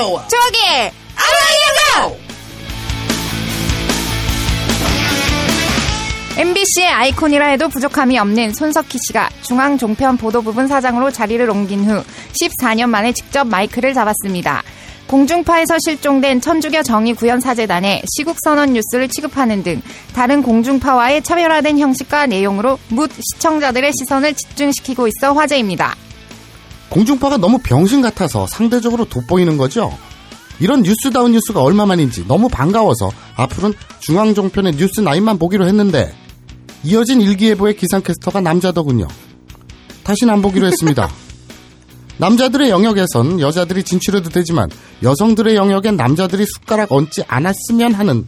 어서와 저기 알아요 MBC의 아이콘이라 해도 부족함이 없는 손석희 씨가 중앙 종편 보도 부분 사장으로 자리를 옮긴 후 14년 만에 직접 마이크를 잡았습니다. 공중파에서 실종된 천주교 정의구현사재단에 시국선언 뉴스를 취급하는 등 다른 공중파와의 차별화된 형식과 내용으로 묻 시청자들의 시선을 집중시키고 있어 화제입니다. 공중파가 너무 병신 같아서 상대적으로 돋보이는 거죠. 이런 뉴스다운 뉴스가 얼마만인지 너무 반가워서 앞으로는 중앙종편의 뉴스 나인만 보기로 했는데 이어진 일기예보의 기상캐스터가 남자더군요. 다시는 안 보기로 했습니다. 남자들의 영역에선 여자들이 진출해도 되지만 여성들의 영역엔 남자들이 숟가락 얹지 않았으면 하는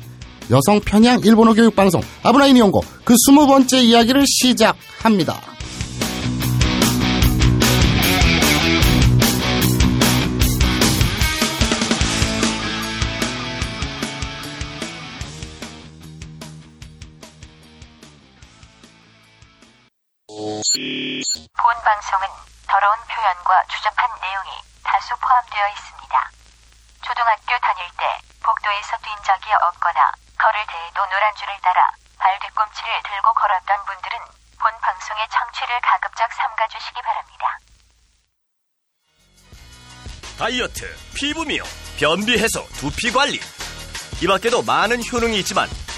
여성 편향 일본어 교육 방송 아브라인 이용고 그 스무 번째 이야기를 시작합니다. 본 방송은 더러운 표현과 추접한 내용이 다수 포함되어 있습니다. 초등학교 다닐 때 복도에서 뛴 적이 없거나 걸을 때에도 노란 줄을 따라 발 뒤꿈치를 들고 걸었던 분들은 본 방송의 청취를 가급적 삼가주시기 바랍니다. 다이어트, 피부 미용, 변비 해소, 두피 관리. 이 밖에도 많은 효능이 있지만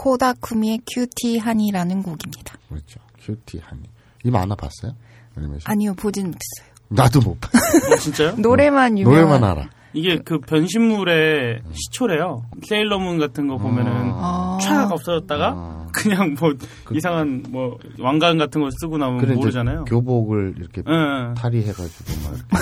코다쿠미의 Cutie Honey라는 곡입니다. 그렇죠. Cutie Honey. 이 만화 봤어요? 애니메이션? 아니요, 보진 못했어요. 나도 못 봤어. 어, 진짜요? 노래만 유명. 노래만 알아. 이게 그 변신물의 시초래요. 세일러문 같은 거 보면은 아. 촥 없어졌다가 아. 그냥 뭐 이상한 뭐 왕관 같은 거 쓰고 나면 그래, 모르잖아요. 교복을 이렇게 예, 예. 탈의해가지고 막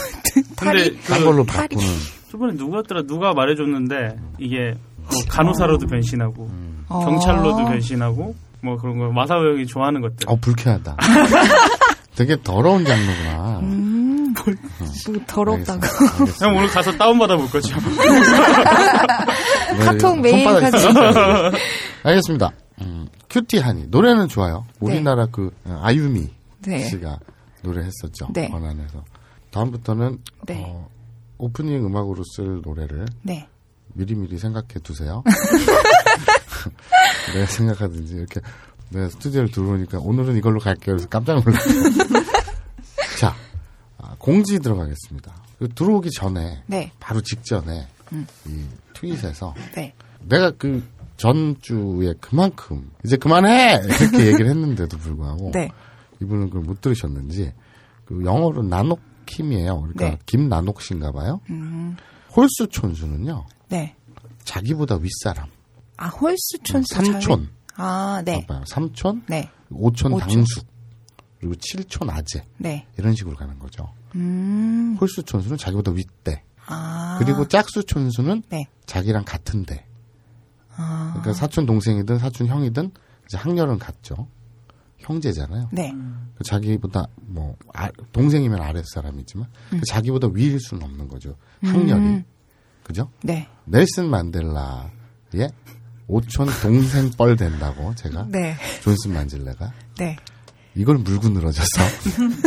이렇게 딴그 걸로 탈의. 바꾸는. 저번에 누구였더라 누가 말해줬는데 이게 뭐 간호사로도 변신하고 음. 어. 경찰로도 변신하고 뭐 그런 거 마사오 형이 좋아하는 것들. 어 불쾌하다. 되게 더러운 장르구나. 음, 뭐 더럽다고. 알겠습니다. 알겠습니다. 형 오늘 가서 다운 받아 볼 거죠. 네, 카톡 메일까지. 알겠습니다. 음, 큐티 하니 노래는 좋아요. 우리나라 그 어, 아유미 네. 씨가 노래했었죠. 네. 권한에서 다음부터는 네. 어, 오프닝 음악으로 쓸 노래를 네. 미리미리 생각해 두세요. 내가 생각하든지 이렇게 내가 스튜디오를 들어오니까 오늘은 이걸로 갈게요. 그래서 깜짝 놀랐어요. 자, 아, 공지 들어가겠습니다. 그 들어오기 전에 네. 바로 직전에 이 트윗에서 네. 내가 그 전주에 그만큼 이제 그만해 이렇게 얘기를 했는데도 불구하고 네. 이분은 그걸 못 들으셨는지 그 영어로 나녹킴이에요. 그러니까 네. 김나녹 씨인가 봐요. 홀수 촌수는요. 네. 자기보다 윗사람. 아, 홀수촌 삼촌. 아, 네. 봐봐요. 삼촌, 네. 오촌 오촌. 당숙, 그리고 칠촌 아재. 네. 이런 식으로 가는 거죠. 음. 홀수 촌수는 자기보다 윗대. 아. 그리고 짝수 촌수는 네. 자기랑 같은 대. 아. 그러니까 사촌 동생이든 사촌 형이든 이제 학렬은 같죠. 형제잖아요. 네. 그 자기보다 뭐 아- 동생이면 아랫 사람이지만 그 자기보다 위일 수는 없는 거죠. 학렬이 음. 그죠? 네. 넬슨 만델라의 오촌 동생 뻘 된다고 제가 네. 존슨 만질레가 네. 이걸 물고 늘어져서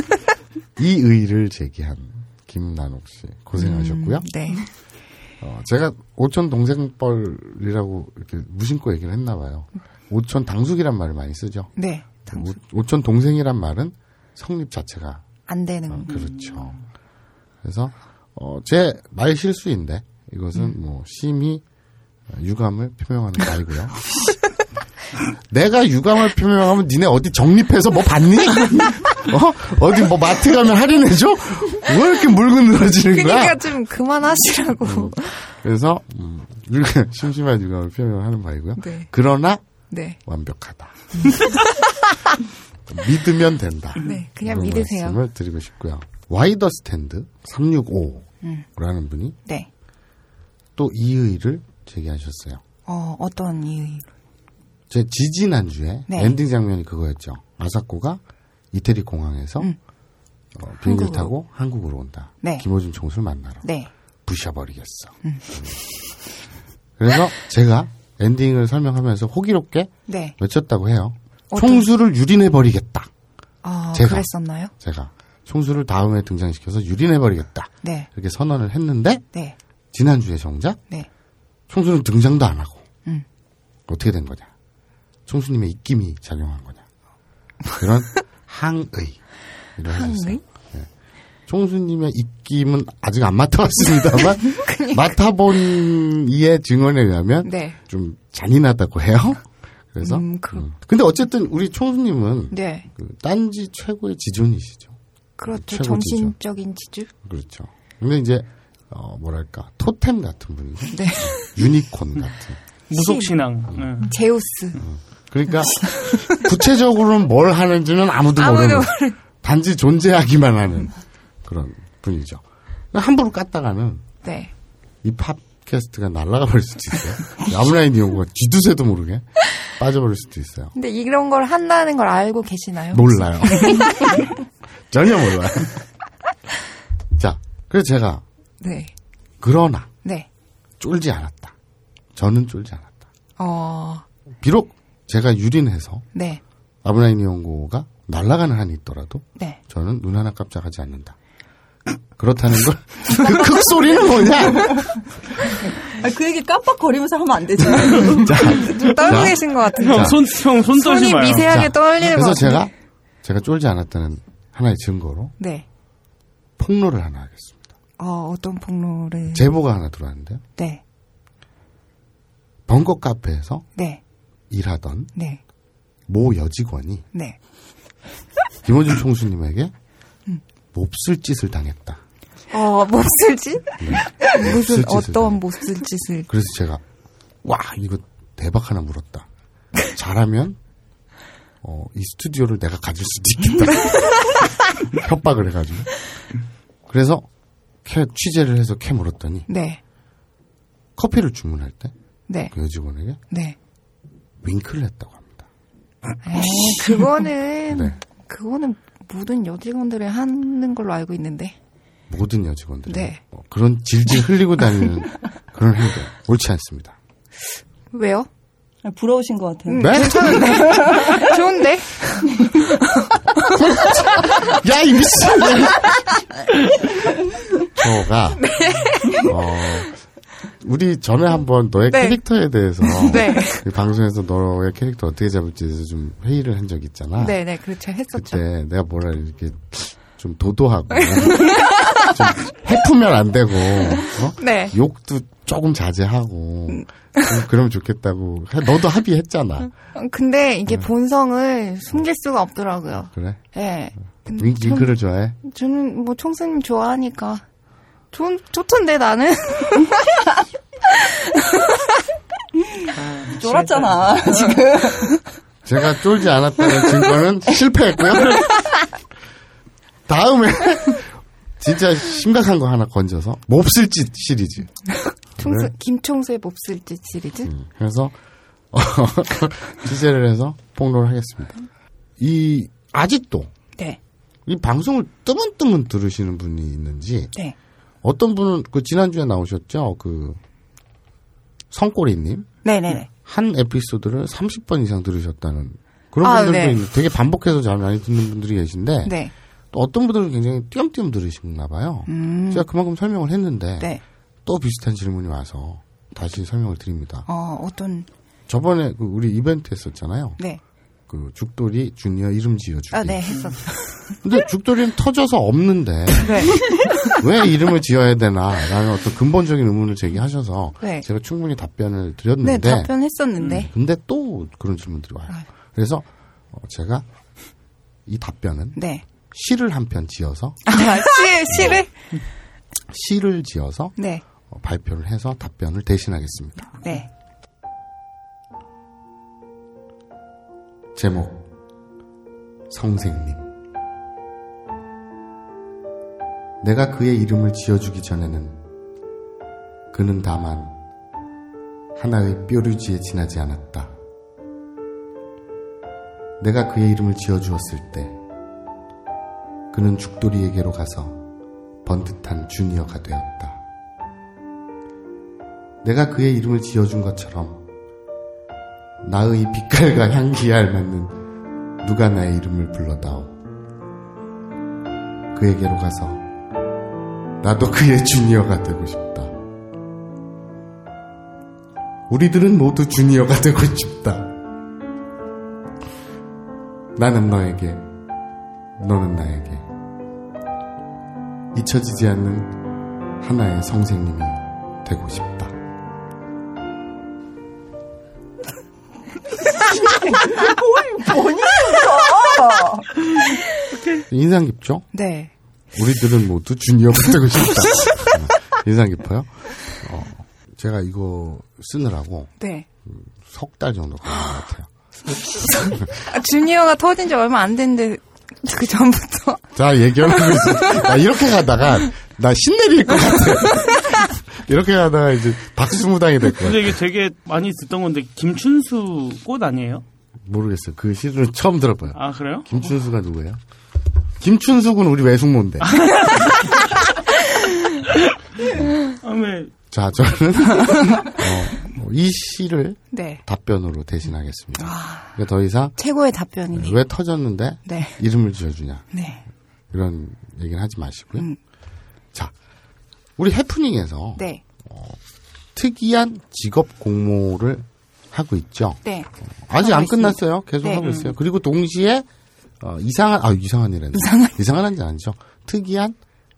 이 의를 제기한 김난옥 씨 고생하셨고요. 네. 어, 제가 오촌 동생 뻘이라고 이렇게 무심코 얘기를 했나 봐요. 오촌 당숙이란 말을 많이 쓰죠. 네. 오, 오촌 동생이란 말은 성립 자체가 안 되는. 어, 그렇죠. 그래서 어, 제 말 실수인데 이것은 뭐 심히 유감을 표명하는 말이고요. 내가 유감을 표명하면 니네 어디 정립해서 뭐 받니? 어? 어디 뭐 마트 가면 할인해줘? 왜 이렇게 물고 늘어지는 거야? 그러니까 좀 그만하시라고. 그래서 음, 이렇게 심심한 유감을 표명하는 바이고요. 네. 그러나 네. 완벽하다. 믿으면 된다. 네. 그냥 믿으세요. 말씀을 드리고 싶고요. 와이더 스탠드 365라는 분이 네. 또 이의를 제기하셨어요. 어, 어떤 이유? 제 지지난주에 네. 엔딩 장면이 그거였죠. 아사코가 이태리 공항에서 어, 비행기를 한국으로. 타고 한국으로 온다. 네. 김호준 총수를 만나러. 네. 부셔버리겠어. 음. 그래서 제가 엔딩을 설명하면서 호기롭게 네. 외쳤다고 해요. 어떤- 총수를 유린해버리겠다. 아, 제가. 그랬었나요? 제가 총수를 다음에 등장시켜서 유린해버리겠다. 네. 이렇게 선언을 했는데 네. 지난주에 정작 네. 총수는 등장도 안 하고 음. 어떻게 된 거냐? 총수님의 입김이 작용한 거냐? 그런 항의 이런 항의? 총수님의 입김은 아직 안 맡아봤습니다만 맡아본 이의 증언에 의하면 네. 좀 잔인하다고 해요. 그래서 음, 그- 음. 근데 어쨌든 우리 총수님은 네. 그 딴지 최고의 지존이시죠. 그렇죠. 최고. 정신적인 지주? 그렇죠. 근데 이제 어 뭐랄까 토템 같은 분이죠. 네. 유니콘 같은. 무속신앙. 응. 제우스. 그러니까 구체적으로는 뭘 하는지는 아무도 아무도 모르는 모르는. 단지 존재하기만 하는 그런 분이죠. 함부로 깠다가는 네. 이 팟캐스트가 날아가 버릴 수도 있어요. 아브라인 이용구가 쥐두새도 모르게 빠져버릴 수도 있어요. 근데 이런 걸 한다는 걸 알고 계시나요? 몰라요. 전혀 몰라요. 자, 그래서 제가 네. 그러나 네. 쫄지 않았다. 저는 쫄지 않았다. 어, 비록 제가 유린해서 네. 아브라인 이용구가 날아가는 한이 있더라도 네. 저는 눈 하나 깜짝하지 않는다. 그렇다는 걸, 그 극소리는 뭐냐? 아, 그 얘기 깜빡거리면서 하면 안 되죠. 자, 좀 떨고 자, 계신 것 같은데. 형, 손, 형, 손 떨지 손이 마요. 미세하게 자, 떨리는 것 그래서. 제가, 제가 쫄지 않았다는 하나의 증거로 네. 폭로를 하나 하겠습니다. 어, 어떤 폭로를. 제보가 하나 들어왔는데요. 네. 벙커 카페에서 네. 일하던 네. 모 여직원이 네. 김호준 총수님에게 음. 몹쓸 짓을 당했다. 어, 몹쓸 짓? 무슨 몹쓸 짓을 어떤. 몹쓸 짓을. 그래서 제가 와 이거 대박 하나 물었다. 잘하면 어, 이 스튜디오를 내가 가질 수도 있겠다. 협박을 해가지고. 그래서 캐 취재를 해서 캐 물었더니 네. 커피를 주문할 때그 네. 여직원에게 네. 윙크를 했다고 합니다. 에이, 그거는, 네. 그거는 모든 여직원들이 하는 걸로 알고 있는데. 모든 여직원들이 네. 어, 그런 질질 흘리고 다니는 그런 행동 옳지 않습니다. 왜요? 부러우신 것 같아요. 음, 네? 괜찮은데? 좋은데? 야, 이 미친! 저가, 네. 어, 우리 전에 한번 너의 네. 캐릭터에 대해서 네. 이 방송에서 너의 캐릭터 어떻게 잡을지에 대해서 좀 회의를 한 적이 있잖아. 네, 네, 그렇죠. 했었죠. 그때 내가 뭐라 이렇게 좀 도도하고 좀 해프면 안 되고 어? 네. 욕도 조금 자제하고 좀 그러면 좋겠다고 해- 너도 합의했잖아. 어, 근데 이게 네. 본성을 숨길 수가 없더라고요. 그래? 예. 윙, 전- 윙크를 좋아해? 저는 뭐 총수님 좋아하니까 좋, 좋던데 나는 쫄았잖아. 지금. 제가 쫄지 않았다는 증거는 실패했고요. 다음에 진짜 심각한 거 하나 건져서 몹쓸짓 시리즈. 총수 네. 김총수의 몹쓸짓 시리즈. 음, 그래서 어, 취재를 해서 폭로를 하겠습니다. 이 아직도 네, 이 방송을 뜨문뜨문 들으시는 분이 있는지 네, 어떤 분은 그 지난주에 나오셨죠 그 성꼬리님 네, 네, 네. 한 에피소드를 30번 이상 들으셨다는 그런 아, 분들도 네. 있는 되게 반복해서 잘 많이 듣는 분들이 계신데 네. 또 어떤 분들은 굉장히 띄엄띄엄 들으시나 봐요. 음, 제가 그만큼 설명을 했는데 네. 또 비슷한 질문이 와서 다시 설명을 드립니다. 어, 어떤 저번에 그 우리 이벤트 했었잖아요. 네. 그 죽돌이 주니어 이름 지어주기. 아, 네, 했었죠. 근데 죽돌이는 터져서 없는데 네. 왜 이름을 지어야 되나라는 어떤 근본적인 의문을 제기하셔서 네. 제가 충분히 답변을 네, 드렸는데 답변했었는데. 근데 또 그런 질문들이 와요. 아. 그래서 어, 제가 이 답변은 네. 시를 한 편 지어서 아, 시, 시를? 시를 지어서 네. 어, 발표를 해서 답변을 대신하겠습니다. 네. 제목 성생님 내가 그의 이름을 지어주기 전에는 그는 다만 하나의 뾰루지에 지나지 않았다. 내가 그의 이름을 지어주었을 때 그는 죽돌이에게로 가서 번듯한 주니어가 되었다. 내가 그의 이름을 지어준 것처럼 나의 빛깔과 향기에 알맞는 누가 나의 이름을 불러다오. 그에게로 가서 나도 그의 주니어가 되고 싶다. 우리들은 모두 주니어가 되고 싶다. 나는 너에게, 너는 나에게 잊혀지지 않는 하나의 성생님이 되고 싶다. 인상 깊죠? 네. 우리들은 모두 주니어가 되고 싶다. 어, 인상 깊어요? 어, 제가 이거 쓰느라고 네. 석 달 정도 걸린 것 같아요. 아, 주니어가 터진 지 얼마 안 됐는데, 그 전부터. 자, 얘기하고 있어. 나 이렇게 가다가, 나 신내릴 것 같아. 이렇게 가다가 이제 박수무당이 될 거야. 근데 이게 되게 많이 듣던 건데 김춘수 꽃 아니에요? 모르겠어요. 그 시를 처음 들어봐요. 아 그래요? 김춘수가 누구예요? 김춘숙은 우리 외숙모인데. 아 왜 자, 저는, 어, 이 시를 네. 답변으로 대신하겠습니다. 아, 그러니까 더 이상 최고의 답변이네. 왜 터졌는데 네. 이름을 지어주냐. 네. 이런 얘기는 하지 마시고요. 음. 자, 우리 해프닝에서 네. 특이한 직업 공모를 하고 있죠. 네. 아직 안 끝났어요. 계속 네. 하고 있어요. 그리고 동시에 어, 이상한 아 이상한이라는 이상한 이상한 한지 아니죠. 특이한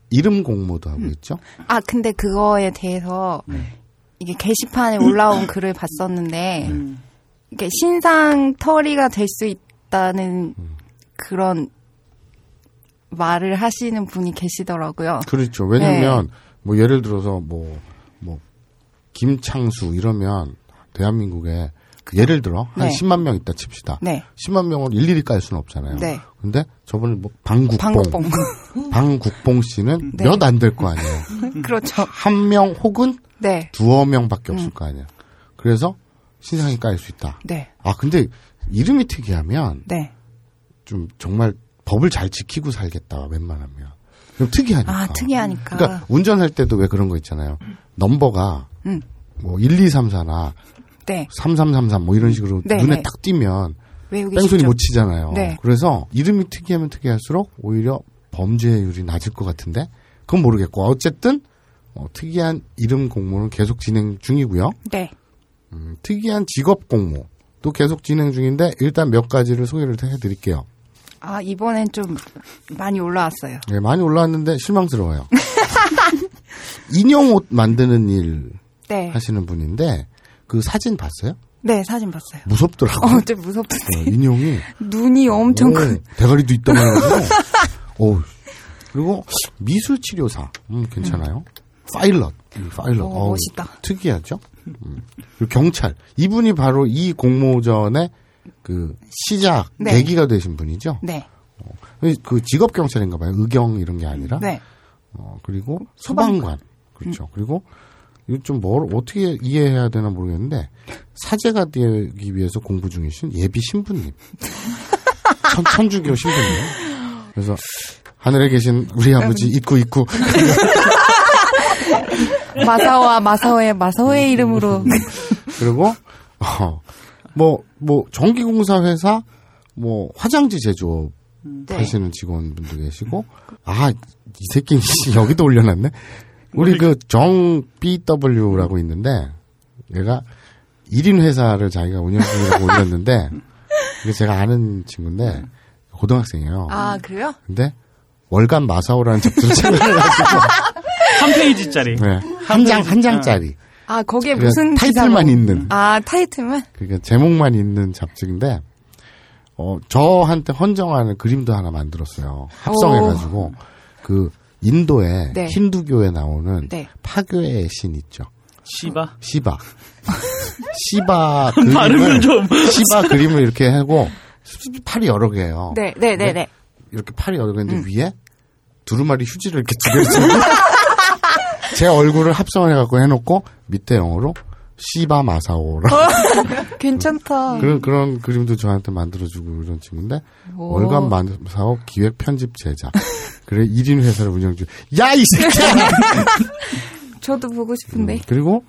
이름 공모도 하고 있죠. 아, 근데 그거에 대해서 이게 게시판에 올라온 글을 봤었는데 이게 신상 털이가 될 수 있다는 그런 말을 하시는 분이 계시더라고요. 그렇죠. 왜냐면 뭐 예를 들어서 뭐뭐 김창수 이러면 대한민국에 예를 들어 한 네. 10만 명 있다 칩시다. 네. 10만 명을 일일이 깔 수는 없잖아요. 네. 근데 저번에 뭐 방국봉 방국봉. 방국봉 씨는 네. 몇안 될 거 아니에요. 그렇죠. 한 명 혹은 네. 두어 명밖에 없을 거 아니에요. 그래서 신상이 깔 수 있다. 네. 아 근데 이름이 특이하면 네. 좀 정말 법을 잘 지키고 살겠다. 웬만하면 좀 특이하니까. 아, 특이하니까. 그러니까 운전할 때도 왜 그런 거 있잖아요. 넘버가 음. 뭐 1, 2, 3, 4나 네. 3333 뭐 이런 식으로 네, 눈에 네. 딱 띄면 뺑소니. 못 치잖아요. 네. 그래서 이름이 특이하면 특이할수록 오히려 범죄율이 낮을 것 같은데 그건 모르겠고 어쨌든 어, 특이한 이름 공모는 계속 진행 중이고요. 네. 음, 특이한 직업 공모도 계속 진행 중인데 일단 몇 가지를 소개를 해드릴게요. 아, 이번엔 좀 많이 올라왔어요. 네, 많이 올라왔는데 실망스러워요. 인형 옷 만드는 일 네. 하시는 분인데 그 사진 봤어요? 네, 사진 봤어요. 무섭더라고요. 어, 좀 무섭던데. 어, 인형이 눈이 엄청 오, 큰. 대가리도 있다고 해가지고 오 그리고 미술 치료사 음, 괜찮아요. 파일럿 이 파일럿 오, 어우, 멋있다. 특이하죠. 음. 그리고 경찰 이분이 바로 이 공모전의 그 시작 네. 계기가 되신 분이죠. 네. 그 직업 경찰인가 봐요. 의경 이런 게 아니라. 네. 어, 그리고 소방관. 그렇죠. 그리고 이거 좀뭘 어떻게 이해해야 되나 모르겠는데 사제가 되기 위해서 공부 중이신 예비 신부님. 천, 천주교 신부님. 그래서 하늘에 계신 우리 아버지 있고 있고 마사오와 마사오의 마사오의 이름으로. 그리고 어, 뭐, 뭐, 전기공사 회사, 뭐, 화장지 제조업 네. 하시는 직원분도 계시고, 아, 이 새끼 여기도 올려놨네? 우리 그 정 BW라고 있는데, 얘가 1인 회사를 자기가 운영 중이라고 올렸는데, 이게 제가 아는 친구인데, 고등학생이에요. 아, 그래요? 근데, 월간 마사오라는 잡지를 찾아가지고, 한 페이지짜리. 네, 한 장, 한 장짜리. 아, 거기에 무슨 타이틀만 기사가- 있는. 아, 타이틀만? 그러니까 제목만 있는 잡지인데 어 저한테 헌정하는 그림도 하나 만들었어요. 합성해가지고 그 인도의 네. 힌두교에 나오는 네. 파괴의 신 있죠. 시바. 시바. 시바 그림을 좀. 시바 그림을 이렇게 하고 팔이 여러 개예요. 네, 네, 네, 네. 이렇게 팔이 여러 개인데 위에 두루마리 휴지를 이렇게 두 개를 쓰고 제 얼굴을 합성을 해갖고 해놓고 밑에 영어로 시바 마사오라 괜찮다. 그런 그런 그림도 저한테 만들어주고 이런 친구인데 오. 월간 만사업 기획 편집 제작 그래 1인 회사를 운영 중. 야 이 새끼야. 저도 보고 싶은데. 음, 그리고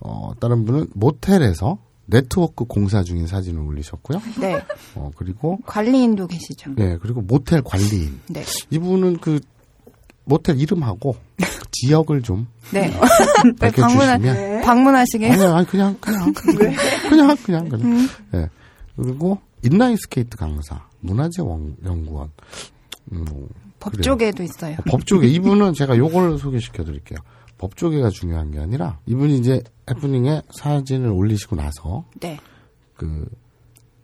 어 다른 분은 모텔에서 네트워크 공사 중인 사진을 올리셨고요. 네. 어 그리고 관리인도 계시죠. 네 그리고 모텔 관리인 네. 이분은 그 모텔 이름하고 그 지역을 좀 네. 밝혀주시면 방문, 방문하시게. 아니, 아니 그냥 그냥 그냥 그냥 그냥 그냥. 예. 그리고 인라인 스케이트 강사, 문화재 원- 연구원. 음, 뭐, 법 그래요. 쪽에도 있어요. 법조계 이분은 제가 요걸 소개시켜 드릴게요. 법조계가 중요한 게 아니라 이분이 이제 해프닝에 사진을 올리시고 나서 네. 그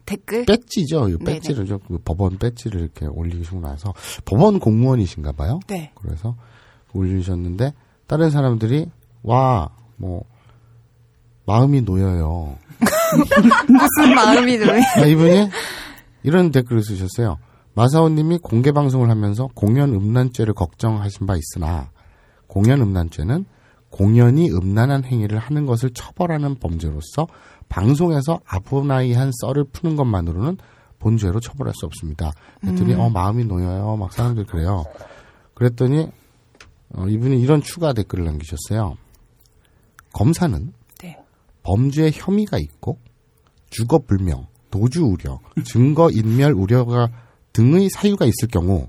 댓글? 배지죠. 이. 배지를 좀, 그 법원 배지를 이렇게 올리시고 나서 법원 공무원이신가 봐요. 네. 그래서 올리셨는데 다른 사람들이 와 뭐 마음이 놓여요. 무슨 마음이 들어요? 아, 이분이 이런 댓글을 쓰셨어요. 마사오님이 공개 방송을 하면서 공연 음란죄를 걱정하신 바 있으나 공연 음란죄는 공연이 음란한 행위를 하는 것을 처벌하는 범죄로서 방송에서 아부나이한 썰을 푸는 것만으로는 본죄로 처벌할 수 없습니다. 그랬더니 어 마음이 놓여요. 막 사람들이 그래요. 그랬더니 어, 이분이 이런 추가 댓글을 남기셨어요. 검사는 네. 범죄 혐의가 있고 주거 불명, 도주 우려, 증거 인멸 우려가 등의 사유가 있을 경우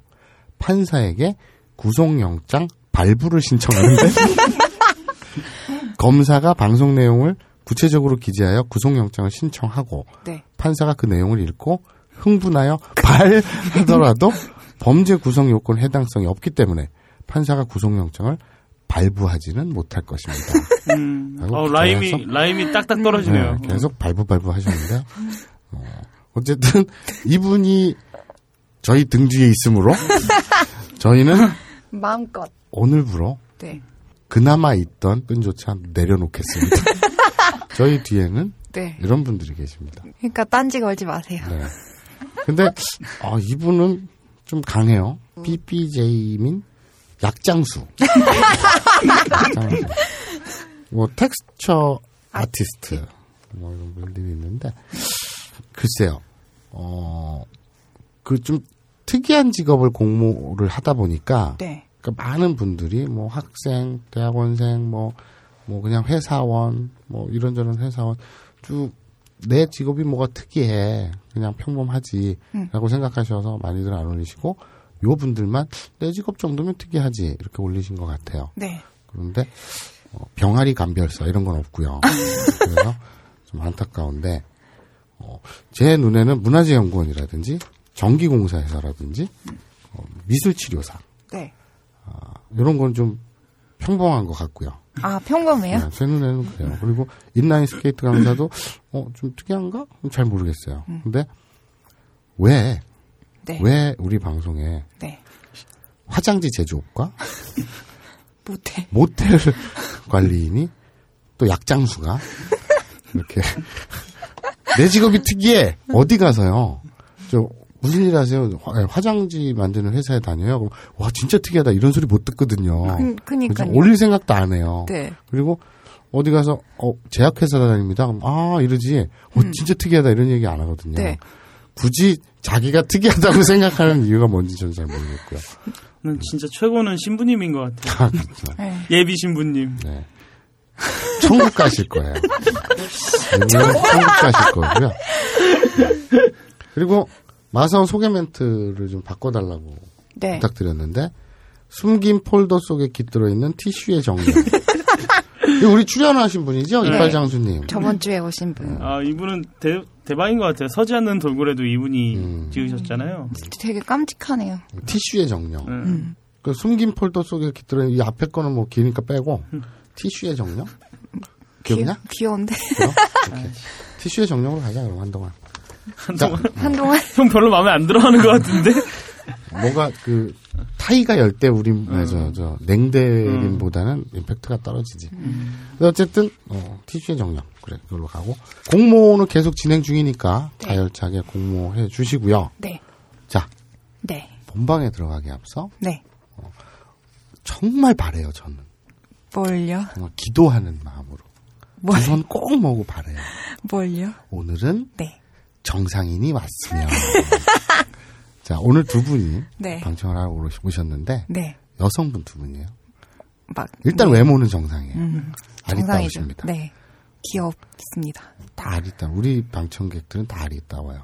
판사에게 구속영장 발부를 신청하는데 검사가 방송 내용을 구체적으로 기재하여 구속영장을 신청하고 네. 판사가 그 내용을 읽고 흥분하여 발하더라도 범죄 구성 요건 해당성이 없기 때문에 판사가 구속영장을 발부하지는 못할 것입니다. 음. 어, 라임이, 계속- 라임이 딱딱 떨어지네요. 네, 계속 발부 발부 하셨는데 어, 어쨌든 이분이 저희 등 뒤에 있으므로 저희는 마음껏. 오늘부로 네. 그나마 있던 끈조차 내려놓겠습니다. 저희 뒤에는 네. 이런 분들이 계십니다. 그러니까 딴지 걸지 마세요. 네. 근데 아, 이분은 좀 강해요. PPJ민 약장수. 약장수. 뭐 텍스처 아티스트 뭐 이런 분들이 있는데 글쎄요. 어, 그 좀 특이한 직업을 공모를 하다 보니까 네. 그러니까 많은 분들이 뭐 학생, 대학원생, 뭐, 뭐 그냥 회사원, 뭐 이런저런 회사원 쭉 내 직업이 뭐가 특이해. 그냥 평범하지. 라고 생각하셔서 많이들 안 올리시고 요 분들만 내 직업 정도면 특이하지. 이렇게 올리신 것 같아요. 네. 그런데 어, 병아리 감별사 이런 건 없고요. 그래서 좀 안타까운데 어, 제 눈에는 문화재연구원이라든지 전기공사회사라든지 어, 미술치료사 네. 이런 건 좀 평범한 것 같고요. 아, 평범해요? 네, 제 눈에는 그래요. 그리고 인라인 스케이트 강사도 어, 좀 특이한가? 잘 모르겠어요. 근데 왜, 네. 왜 우리 방송에 네. 화장지 제조업과 못해. 모텔 관리인이 또 약장수가 이렇게 내 직업이 특이해 어디 가서요 저 무슨 일 하세요 화- 화장지 만드는 회사에 다녀요 그럼 와 진짜 특이하다 이런 소리 못 듣거든요 그. 그래서 올릴 생각도 안 해요 네. 그리고 어디 가서 어 제약회사 다닙니다 그럼 아 이러지 어 진짜 특이하다 이런 얘기 안 하거든요 네. 굳이 자기가 특이하다고 생각하는 이유가 뭔지 저는 잘 모르겠고요 는 진짜 최고는 신부님인 것 같아요. 아, 그렇죠. 네. 예비 신부님. 네. 천국 가실 거예요. 천국 가실 거고요. 그리고 마사오 소개 멘트를 좀 바꿔달라고 네. 부탁드렸는데 숨긴 폴더 속에 깃들어 있는 티슈의 정리. 우리 출연하신 분이죠, 이빨 장수님. 저번 주에 오신 분. 아 이분은 대, 대박인 것 같아요. 서지 않는 돌고래도 이분이 음. 지으셨잖아요. 되게 깜찍하네요. 티슈의 정령. 음. 그 숨긴 폴더 속에 깃들어 있는 이 앞에 거는 뭐 기니까 빼고 티슈의 정령. 기억나? 귀-? 오케이. 티슈의 정령으로 가자 그럼 한동안. 한동안 한동안. 형 별로 마음에 안 들어 하는 것 같은데. 뭐가 그 타이가 열대 우림 아, 저, 저 냉대림보다는 임팩트가 떨어지지. 근데 어쨌든 어, 티슈의 정령 그래 그걸로 가고 공모는 계속 진행 중이니까 자열차게 공모해 주시고요. 네. 자 네. 본방에 들어가기 앞서 네. 정말 바래요 저는 뭘요? 정말 기도하는 마음으로 뭘, 두손꼭 모으고 바래요. 뭘요? 오늘은 네. 정상인이 왔으면 자 오늘 두 분이 네. 방청을 하러 오셨는데 네. 여성분 두 분이에요. 막. 일단 네. 외모는 정상이에요. 음. 아리따우십니다. 네. 귀엽습니다. 다 아리따. 우리 방청객들은 다 아리따워요.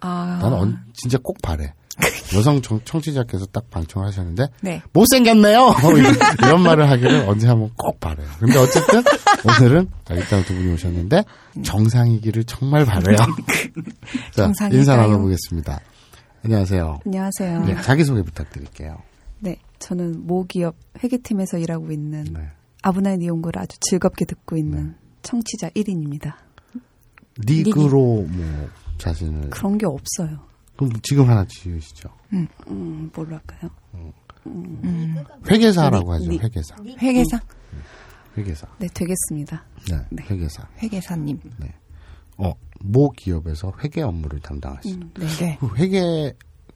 아. 나는 언- 진짜 꼭 바래. 여성 청, 청취자께서 딱 방청을 하셨는데 네. 못생겼네요. 이런 말을 하기를 언제 한번 꼭 바래요. 근데 어쨌든 오늘은 아리따우 두 분이 오셨는데 정상이기를 정말 바래요. 자? 인사 나눠보겠습니다. 안녕하세요. 안녕하세요. 네, 자기소개 부탁드릴게요. 네, 저는 모기업 회계팀에서 일하고 있는 네. 아브나이 니온고를 아주 즐겁게 듣고 있는 청취자 1인입니다. 닉으로 뭐 자신을 그런 게 없어요. 그럼 지금 하나 지으시죠. 음, 뭘로 할까요? 회계사라고 하죠. 닉. 회계사. 회계사? 회계사. 네, 되겠습니다. 네, 네. 회계사. 회계사님. 어, 모 기업에서 회계 업무를 담당하시죠. 음, 네. 네. 그 회계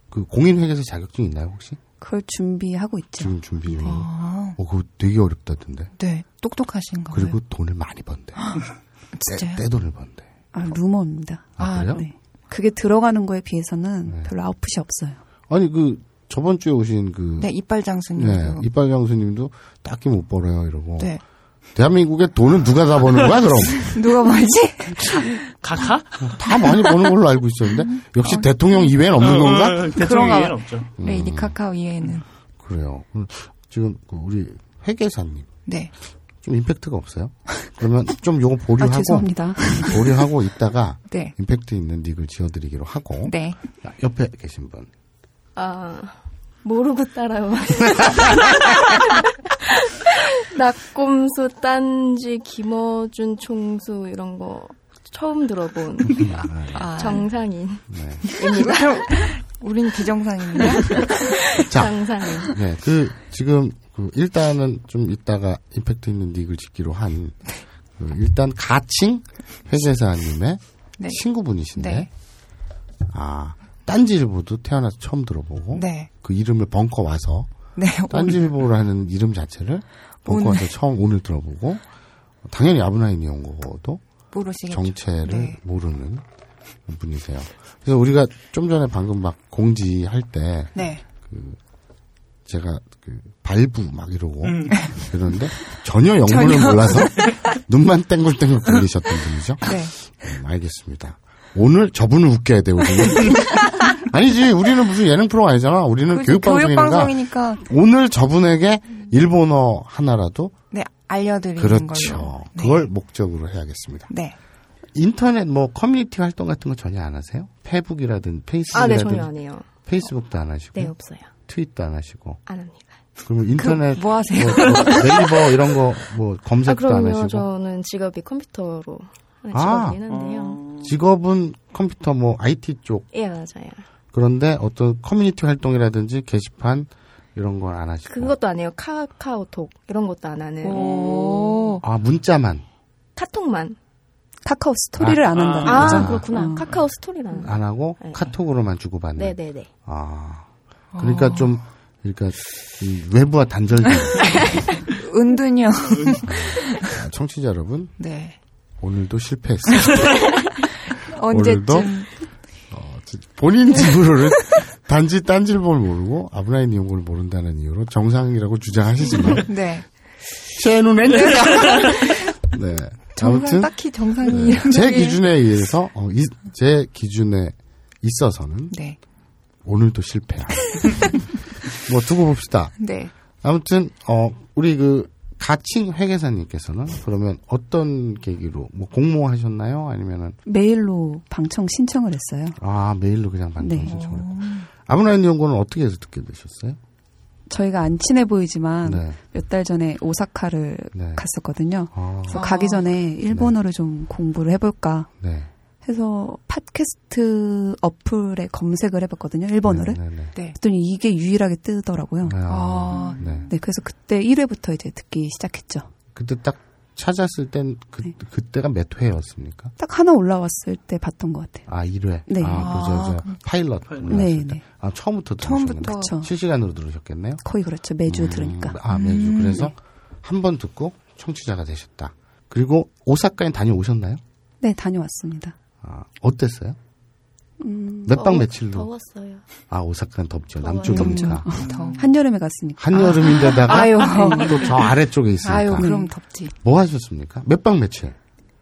그 공인 회계사 자격증 있나요 혹시? 그걸 준비하고 있죠. 지금 준비 중이에요. 아, 어, 그거 되게 어렵다던데. 네. 똑똑하신가 봐요. 그리고 돈을 많이 번대. 진짜요? 떼, 떼돈을 번대. 아, 루머입니다. 아, 아, 그래요? 네. 그게 들어가는 거에 비해서는 네. 별로 아웃풋이 없어요. 아니 그 저번 주에 오신 그 네, 이빨 장수님도. 네, 이빨 장수님도 딱히 못 벌어요 이러고. 네. 대한민국의 돈은 누가 다 버는 거야 그럼? 누가 뭐지? 카카? 다 많이 버는 걸로 알고 있었는데 역시 대통령 이외엔 없는 건가? 어, 어, 대통령 봐. 없죠. 레이디 카카오 이외에는. 그래요. 음, 지금 그 우리 회계사님 네. 좀 임팩트가 없어요? 그러면 좀 요거 아, 보류하고 죄송합니다. 보류하고 있다가 네. 임팩트 있는 닉을 지어드리기로 하고 네. 자, 옆에 계신 분 아, 모르고 따라요. 낙곰수, 딴지, 김어준, 총수, 이런 거 처음 들어본 아, 정상인. 네. 우린 비정상입니다. 자, 정상인. 네, 그 지금 그 일단은 좀 이따가 임팩트 있는 닉을 짓기로 한 그 일단 가칭 회계사님의 네. 친구분이신데 네. 아 딴지일보도 태어나서 처음 들어보고 네. 그 이름을 벙커 와서 네. 딴지일보라는 이름 자체를. 와서 처음 오늘 들어보고 당연히 아브나인 이 온거도 모르시겠죠. 정체를 네. 모르는 분이세요. 그래서 우리가 좀 전에 방금 막 공지할 때 네. 제가 그 발부 막 이러고 음. 그러는데 전혀 영문을 전혀. 몰라서 눈만 땡글땡글 굴리셨던 분이죠. 네. 음, 알겠습니다. 오늘 저분을 웃겨야 돼 우리는. 아니지 우리는 무슨 예능 프로가 아니잖아. 우리는 교육방송이니까 교육방송이니까. 오늘 저분에게 일본어 하나라도 네, 알려드리는 그렇죠. 걸로. 네. 그걸 목적으로 해야겠습니다. 네. 인터넷 뭐 커뮤니티 활동 같은 거 전혀 안 하세요? 페북이라든 아, 네, 페이스북이라든 전혀 안 해요. 페이스북도 안 하시고 네, 없어요. 트윗도 안 하시고 안 합니다. 그러면 인터넷 뭐 하세요? 뭐, 뭐 네이버 이런 거뭐 아, 검색도 안 그럼요. 하시고 저는 직업이 컴퓨터로 아. 직업이긴 한데요. 직업은 컴퓨터 뭐 IT 쪽 예, 맞아요. 그런데 어떤 커뮤니티 활동이라든지 게시판 이런 건안 하시고 그것도 안 해요. 카카오톡 이런 것도 안 하는. 오. 아 문자만 카톡만. 카카오 스토리를 안 한다는 아, 거죠. 그렇구나. 어. 카카오 스토리라는. 안 하고 네. 카톡으로만 주고받는 네네네. 아 그러니까 좀 그러니까 이 외부와 단절된 은둔형. 청취자 여러분 네. 오늘도 실패했어요. 오늘도? 본인 집으로는 단지 딴질보를 모르고 아브라인 이용고를 모른다는 이유로 정상이라고 주장하시지만 네. 제 눈엔 네. 정상 아무튼 딱히 정상이 네, 제 기준에 의해서 어, 이- 제 기준에 있어서는 네. 오늘도 실패야. 뭐 두고 봅시다. 네. 아무튼 어 우리 그 가칭 회계사님께서는 그러면 어떤 계기로 뭐 공모하셨나요? 아니면은 메일로 방청 신청을 했어요. 아 메일로 그냥 방송 네. 신청을. 아브라인 연구는 어떻게 해서 듣게 되셨어요? 저희가 안 친해 보이지만 네. 몇달 전에 오사카를 네. 갔었거든요. 아, 그래서 가기 전에 일본어를 좀 공부를 해볼까 네. 해서 팟캐스트 어플에 검색을 해봤거든요. 일본어를. 네, 네, 네. 네. 그랬더니 이게 유일하게 뜨더라고요. 아, 네. 네, 그래서 그때 1회부터 이제 듣기 시작했죠. 그때 딱 찾았을 땐 그, 네. 그때가 몇 회였습니까? 딱 하나 올라왔을 때 봤던 것 같아요. 아, 1회. 네. 아, 그저, 저, 파일럿. 올라왔을 네, 때. 네. 아, 처음부터 들으셨겠네요. 처음부터. 실시간으로 들으셨겠네요? 거의 그렇죠. 매주 음, 들으니까. 아, 매주. 그래서 한번 듣고 청취자가 되셨다. 그리고 오사카에 다녀오셨나요? 네, 다녀왔습니다. 아, 어땠어요? 음, 몇박 더워- 며칠로? 더웠어요. 아, 오사카는 덥죠. 더워요. 남쪽이니까. 더. 한여름에 갔으니까. 한여름인데다가 아유. 또저 아래쪽에 있으니까. 아유, 그럼 덥지. 뭐 하셨습니까? 몇 박 며칠?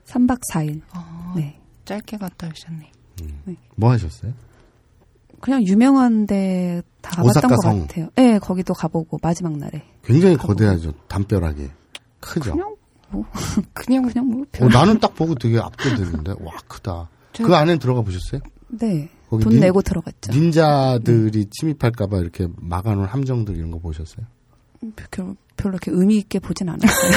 3박 4일. 어, 네. 짧게 갔다 오셨네. 뭐 하셨어요? 그냥 유명한 데 다 가봤던 오사카 것 성. 같아요. 네, 거기도 가보고 마지막 날에. 굉장히 거대하죠. 담벼락이. 크죠. 그냥 뭐 그냥 그냥 뭐 어, 별. 나는 딱 보고 되게 압도되는데 와 크다. 저- 그 안에 들어가 보셨어요? 네. 돈 닌- 내고 들어갔죠. 닌자들이 침입할까봐 이렇게 막아놓은 함정들 이런 거 보셨어요? 별로, 별로 이렇게 의미 있게 보진 않았어요.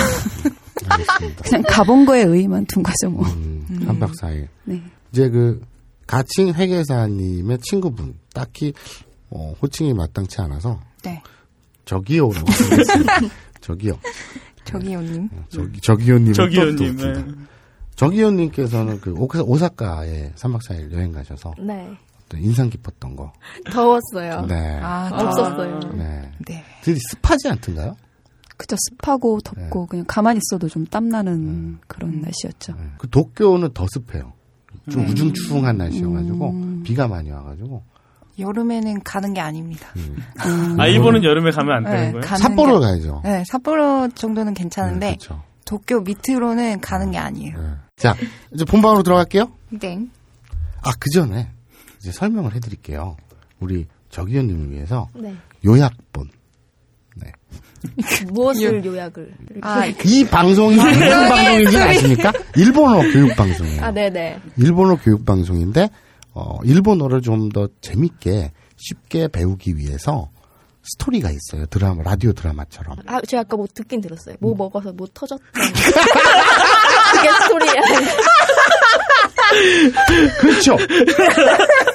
알겠습니다. 그냥 가본 거에 의의만 둔 거죠, 뭐. 음, 3박 4일. 네. 이제 그 가칭 회계사님의 친구분 딱히 어, 호칭이 마땅치 않아서 네. 저기요라고. 저기요. 저기요님. 저기 저기요님 저기요님. 네. 저기요님께서는 그 오사- 오사카에 3박 4일 여행 가셔서 네. 또 인상 깊었던 거. 더웠어요. 네. 아, 없었어요. 네. 네. 되게 습하지 않던가요? 그죠. 습하고 덥고 네. 그냥 가만히 있어도 좀 땀나는 그런 날씨였죠. 네. 그 도쿄는 더 습해요. 좀 음. 우중충한 날씨여가지고 비가 많이 와가지고 여름에는 가는 게 아닙니다. 아, 일본은 여름에 가면 안 되는 네, 거예요? 가는 삿포로 게- 가야죠. 네, 삿포로 정도는 괜찮은데 네, 그렇죠. 도쿄 밑으로는 가는 게 아니에요. 네. 자 이제 본방으로 들어갈게요. 땡. 아그 전에 이제 설명을 해드릴게요. 우리 저기요님을 위해서 네. 요약본. 네. 무엇을 요약을? 아, 이 방송이 무슨 방송인지 아십니까? 일본어 교육 방송이에요. 아, 네네. 일본어 교육 방송인데 어, 일본어를 좀 더 재밌게 쉽게 배우기 위해서 스토리가 있어요. 드라마 라디오 드라마처럼. 아, 제가 아까 뭐 듣긴 들었어요. 뭐 먹어서 뭐 터졌던. 그게 스토리야. 그렇죠.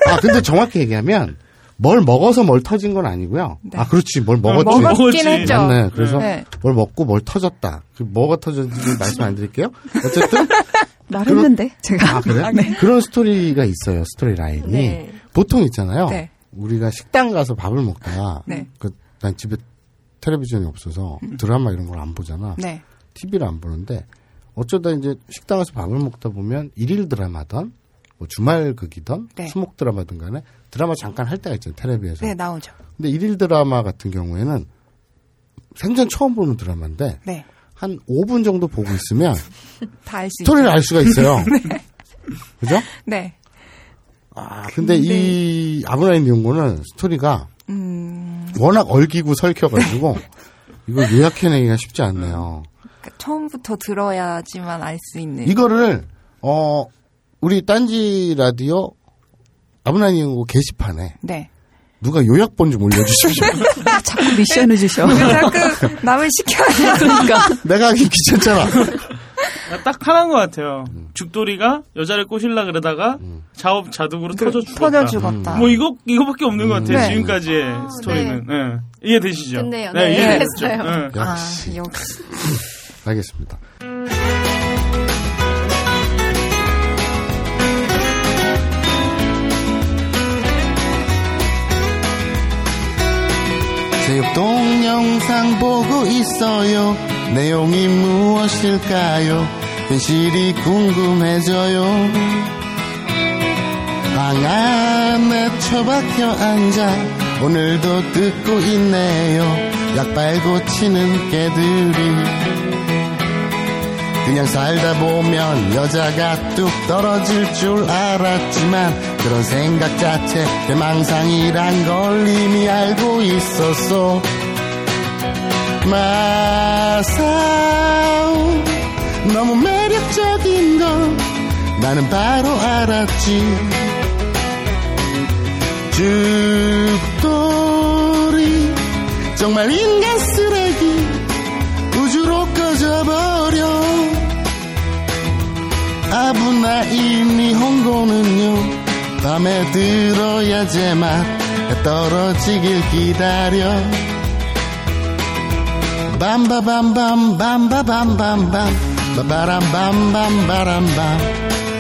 아 근데 정확히 얘기하면 뭘 먹어서 뭘 터진 건 아니고요. 아 그렇지 뭘 먹었지. 먹었긴 먹었지. 했죠. 맞네. 그래서 네. 뭘 먹고 뭘 터졌다. 그 뭐가 터졌는지 말씀 안 드릴게요. 어쨌든 말했는데 제가 아 그래? 그런 스토리가 있어요. 스토리 라인이 네. 보통 있잖아요. 네. 우리가 식당 가서 밥을 먹다가 네. 그, 난 집에 텔레비전이 없어서 드라마 이런 걸 안 보잖아. 네. TV를 안 보는데 어쩌다 이제 식당 가서 밥을 먹다 보면 일일 드라마던 뭐 주말 극이던 네. 수목 드라마든 간에 드라마 잠깐 할 때가 있잖아요. 텔레비에서. 네, 나오죠. 근데 일일 드라마 같은 경우에는 생전 처음 보는 드라마인데 네. 한 5분 정도 보고 있으면 다알수 있죠. 스토리를 알 수가 있어요. 그죠? 네. 아, 근데 이 아브라인 연구는 스토리가 음, 워낙 얽히고 설켜가지고 이거 요약해내기가 쉽지 않네요. 그러니까 처음부터 들어야지만 알 수 있는. 이거를 어 우리 딴지 라디오 아브나니 연구 게시판에 네. 누가 요약본 좀 올려주십시오. 자꾸 미션을 주셔. 자꾸 남을 시켜야 그러니까. 내가 하기 귀찮잖아. 딱 하나인 것 같아요. 죽돌이가 여자를 꼬실라 그러다가 자업 자득으로 터져 죽었다. 터져 죽었다. 뭐 이거 이거밖에 없는 것 같아요. 네. 지금까지의 스토리는. 예. 이해되시죠? 좋네요. 네, 네. 예. 아, 역시 역시. 알겠습니다. 제육 동영상 보고 있어요. 내용이 무엇일까요? 현실이 궁금해져요. 방 안에 처박혀 앉아 오늘도 듣고 있네요. 약발 고치는 개들이 그냥 살다 보면 여자가 뚝 떨어질 줄 알았지만 그런 생각 자체 대망상이란 걸 이미 알고 있었어. 마사오 너무 매력적인 건 나는 바로 알았지. 죽돌이 정말 인간 쓰레기 우주로 꺼져버려 아부나이니 홍고는요. 밤에 들어야 제맛 해 떨어지길 기다려. 밤바밤밤 밤바밤밤밤 바바람밤밤 바람밤.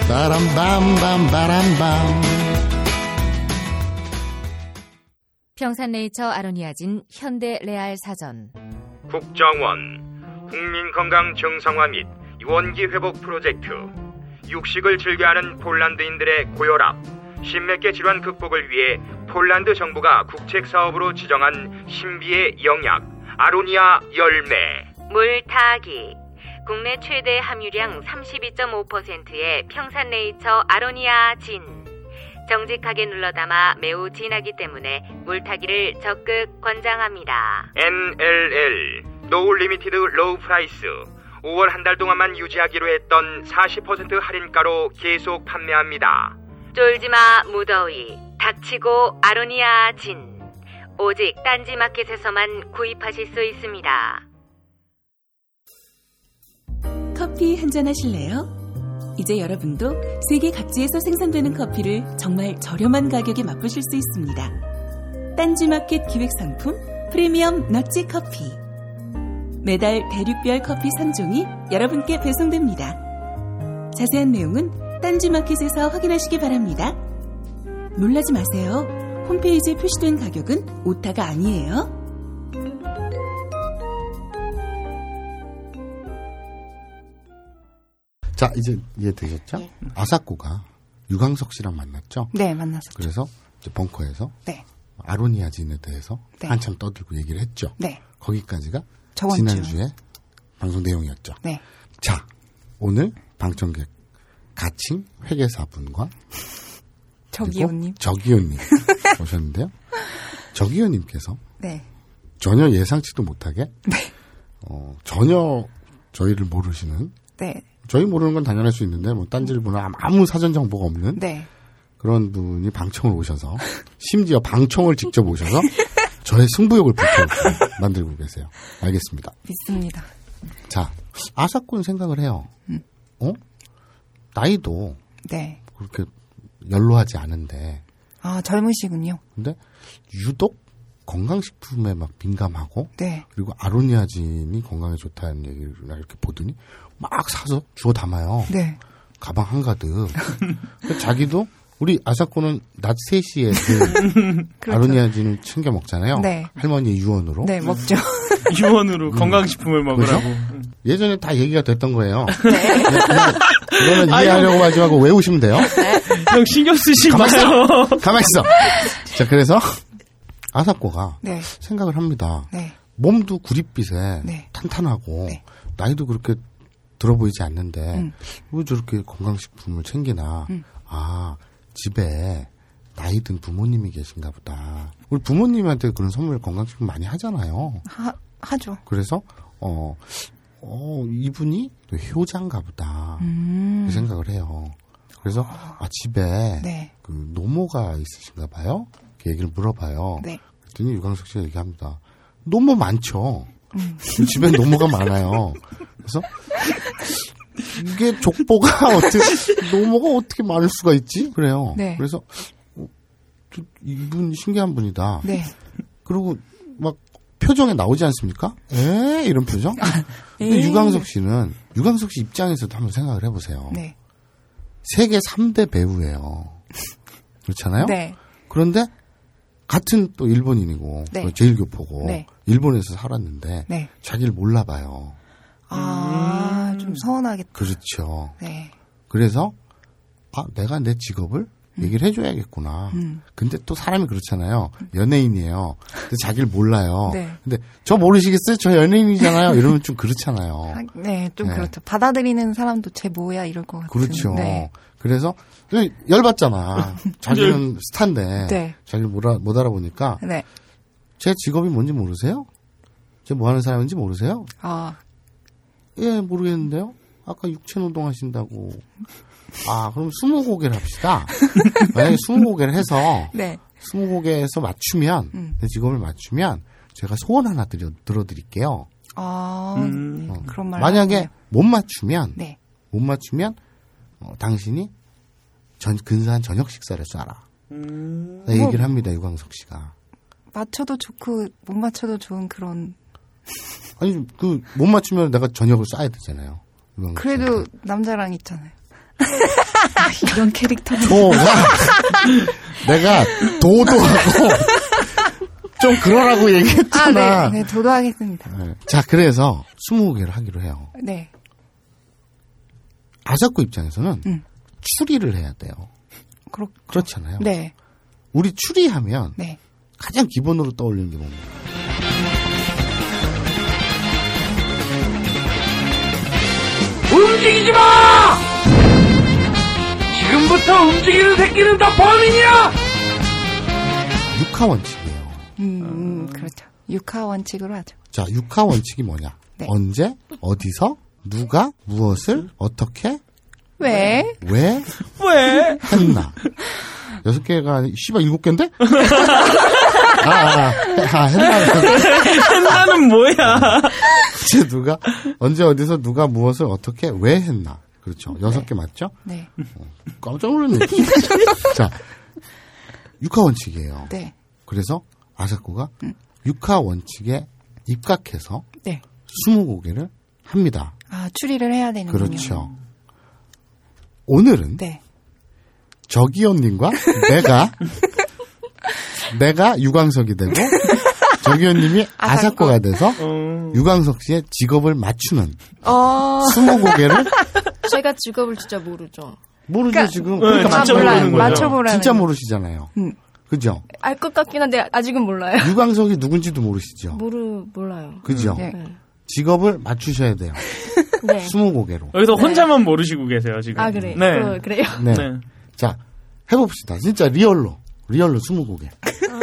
바람밤밤 바람밤. 평산네이처 아로니아진 현대 레알 사전. 국정원 국민건강 정상화 및 원기 회복 프로젝트 육식을 즐겨하는 폴란드인들의 고혈압 신맥계 질환 극복을 위해 폴란드 정부가 국책 사업으로 지정한 신비의 영약 아로니아 열매. 물타기. 국내 최대 함유량 32.5%의 평산네이처 아로니아 진. 정직하게 눌러담아 매우 진하기 때문에 물타기를 적극 권장합니다. NLL No Limited Low Price 5월 한 달 동안만 유지하기로 했던 40% 할인가로 계속 판매합니다. 쫄지마 무더위 닥치고 아로니아 진 오직 딴지마켓에서만 구입하실 수 있습니다. 커피 한 잔 하실래요? 이제 여러분도 세계 각지에서 생산되는 커피를 정말 저렴한 가격에 맛보실 수 있습니다. 딴지마켓 기획 상품 프리미엄 넛지 커피. 매달 대륙별 커피 3종이 여러분께 배송됩니다. 자세한 내용은 딴지마켓에서 확인하시기 바랍니다. 놀라지 마세요. 홈페이지에 표시된 가격은 오타가 아니에요. 자 이제 이해되셨죠? 아사코가 유광석 씨랑 만났죠? 네, 만났었죠. 그래서 이제 벙커에서 네. 아로니아진에 대해서 네. 한참 떠들고 얘기를 했죠. 네. 거기까지가 저번 주. 지난주에 방송 내용이었죠. 네. 자, 오늘 방청객 가칭 회계사분과 저기요님. 저기요님 오셨는데요. 저기요님께서 네. 전혀 예상치도 못하게 네. 어, 전혀 저희를 모르시는 네. 저희 모르는 건 당연할 수 있는데 뭐 아무- 아무 사전 정보가 없는 네. 그런 분이 방청을 오셔서 심지어 방청을 직접 오셔서 저의 승부욕을 불태우고 만들고 계세요. 알겠습니다. 믿습니다. 자, 아사콘 생각을 해요. 음. 어? 나이도 네. 그렇게 연로하지 않은데, 아, 젊으시군요. 근데 유독 건강식품에 막 민감하고, 네. 그리고 아로니아진이 건강에 좋다는 얘기를 이렇게 보더니 막 사서 주워 담아요. 네. 가방 한 가득. 근데 자기도 우리 아사코는 낮 3시에 그 그렇죠. 아로니아진을 챙겨 먹잖아요. 네. 할머니의 유언으로. 네, 먹죠. 유언으로 건강식품을 먹으라고. 그죠? 예전에 다 얘기가 됐던 거예요. 네, 그냥 그거는 이해하려고 하지 말고 외우시면 돼요. 형 신경 쓰지 가만 마요. 있어. 가만 있어. 자, 그래서 아사코가 네. 생각을 합니다. 네. 몸도 구릿빛에 네. 탄탄하고 나이도 그렇게 들어 보이지 않는데 음. 왜 저렇게 건강식품을 챙기나? 음. 아 집에 나이 든 부모님이 계신가 보다. 우리 부모님한테 그런 선물 건강식품 많이 하잖아요. 하, 하죠. 그래서 어, 어 이분이 또 효자인가 보다 음. 그 생각을 해요. 그래서 아 집에 네. 그 노모가 있으신가 봐요. 그 얘기를 물어봐요. 네. 그랬더니 유광석 씨가 얘기합니다. 노모 많죠. 음. 집에 노모가 많아요. 그래서 이게 족보가 어떻게 노모가 어떻게 많을 수가 있지? 그래요. 네. 그래서 어, 저 이분 신기한 분이다. 네. 그리고 막 표정에 나오지 않습니까? 에 이런 표정. 근데 에이. 유광석 씨는 유광석 씨 입장에서도 한번 생각을 해보세요. 네. 세계 3대 배우예요. 그렇잖아요. 네. 그런데 같은 또 일본인이고 네. 제일교포고 네. 일본에서 살았는데 네. 자기를 몰라봐요. 아, 좀 서운하겠다. 그렇죠. 네. 그래서 아 내가 내 직업을 얘기를 해줘야겠구나. 음. 근데 또 사람이 그렇잖아요. 연예인이에요. 근데 자기를 몰라요. 네. 근데 저 모르시겠어요? 저 연예인이잖아요. 이러면 좀 그렇잖아요. 아, 네, 좀 네. 그렇죠. 받아들이는 사람도 쟤 뭐야 이럴 것 같은. 그렇죠. 네. 그래서 열받잖아. 자기는 스타인데 네. 자기를 못, 알아, 못 알아보니까 네. 제 직업이 뭔지 모르세요? 제 뭐 하는 사람인지 모르세요? 아, 예, 모르겠는데요. 아까 육체 노동 하신다고. 아, 그럼 스무 고개를 합시다. 만약에 스무 고개를 해서 네. 스무 고개에서 맞추면 음. 내 직업을 맞추면 제가 소원 하나 드려 들어드릴게요. 아, 음. 어. 그런 말. 만약에 하네요. 못 맞추면 네. 못 맞추면 어, 당신이 전 근사한 저녁 식사를 쏴라. 음. 네, 얘기를 합니다 유광석 씨가. 맞춰도 좋고 못 맞춰도 좋은 그런. 아니 그 못 맞추면 내가 저녁을 쏴야 되잖아요. 그래도 남자랑 있잖아요. 이런 캐릭터. 조가 내가 도도하고 좀 그러라고 아, 얘기했잖아. 네, 네, 도도하겠습니다. 네. 자 그래서 스무 개를 하기로 해요. 네. 아사코 입장에서는 음. 추리를 해야 돼요. 그렇, 그렇잖아요. 네. 우리 추리하면 네. 가장 기본으로 떠올리는 게 뭡니까? 움직이지 마! 지금부터 움직이는 새끼는 다 범인이야! 육하 원칙이에요. 음, 그렇죠. 육하 원칙으로 하죠. 자, 육하 원칙이 뭐냐? 네. 언제, 어디서, 누가, 무엇을, 어떻게, 왜? 왜, 왜? 했나? 여섯 개가 아니, 씨발 일곱 개인데? 아, 아, 아, 했나? 했나는 뭐야? 이제 누가, 언제, 어디서, 누가, 무엇을, 어떻게, 왜 했나? 그렇죠. 여섯 개 맞죠? 네. 깜짝 놀랐네. 자, 육하 원칙이에요. 네. 그래서 아사코가 육하 원칙에 입각해서 네. 스무 고개를 합니다. 아, 추리를 해야 되는군요. 그렇죠. 오늘은 네. 저기현님과 내가 내가 유광석이 되고 저기현님이 아사코가 돼서 유광석 씨의 직업을 맞추는 어. 스무 고개를 제가 직업을 진짜 모르죠. 모르죠 그러니까- 지금. 네, 진짜 맞춰보라는 모르는 거죠. 맞춰보라는 진짜 거. 모르시잖아요. 음. 그죠? 알 것 같긴 한데 아직은 몰라요. 유광석이 누군지도 모르시죠? 모르 몰라요. 그죠? 네. 직업을 맞추셔야 돼요. 네. 스무 고개로. 여기서 혼자만 모르시고 계세요, 지금. 아 그래. 네. 그, 그래요. 네. 네. 자, 해봅시다. 진짜 real로. real로 스무 고개.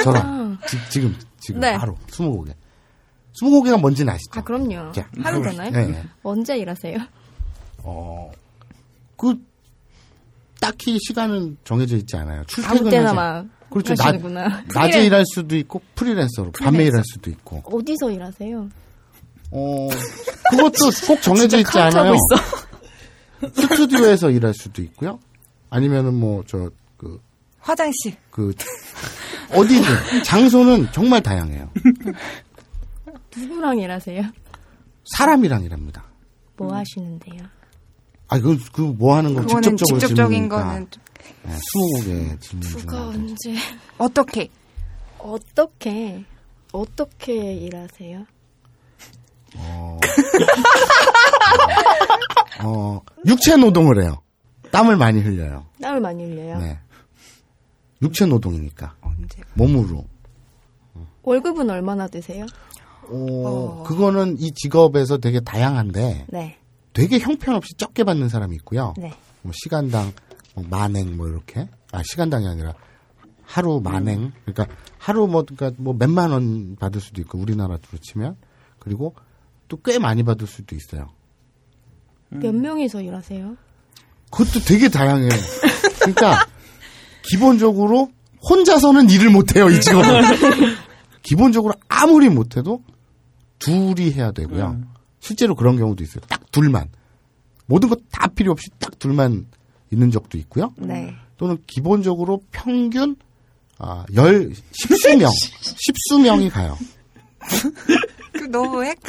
저랑. 지, 금 지금 네. 바로 스무 고개. 스무 고개가 뭔지는 아시죠? 아 그럼요. 자, 해봅시다. 되나요? 네, 네. 언제 일하세요? 어, 그, 딱히 시간은 정해져 있지 않아요. 아무 출퇴근을. 때나 하지- 막 그렇죠. 낮, 하시는구나. 낮에 프리랜- 일할 수도 있고, 프리랜서로, 밤에 프리랜서. 일할 수도 있고. 어디서 일하세요? 어, 그것도 꼭 정해져 있지 않아요. 스튜디오에서 일할 수도 있고요. 아니면은 뭐, 저, 그, 화장실. 그, 어디든. 장소는 정말 다양해요. 누구랑 일하세요? 사람이랑 일합니다. 뭐 하시는데요? 아, 그, 그, 뭐 하는 거 그거는 직접적으로 직접적인 질문이니까. 거는 좀- 네, 스무 개 질문 중 누가 언제 어떻게? 어떻게 어떻게 일하세요? 어, 어, 육체 노동을 해요. 땀을 많이 흘려요. 땀을 많이 흘려요. 네. 육체 노동이니까. 언제? 몸으로. 월급은 얼마나 되세요? 어, 그거는 이 직업에서 되게 다양한데 네. 되게 형편없이 적게 받는 사람이 있고요. 네. 뭐 시간당 뭐 만행 뭐 이렇게 아 시간당이 아니라 하루 만행 그러니까 하루 뭐 그러니까 뭐 몇만 원 받을 수도 있고 우리나라로 치면 그리고 또 꽤 많이 받을 수도 있어요. 몇 명이서 일하세요? 그것도 되게 다양해요. 그러니까 기본적으로 혼자서는 일을 못해요 이 직업은. 기본적으로 아무리 못해도 둘이 해야 되고요. 실제로 그런 경우도 있어요. 딱 둘만 모든 것 다 필요 없이 딱 둘만 있는 적도 있고요. 네. 또는 기본적으로 평균 아, 열 십수 명 십수 명이 가요. 그 너무 핵.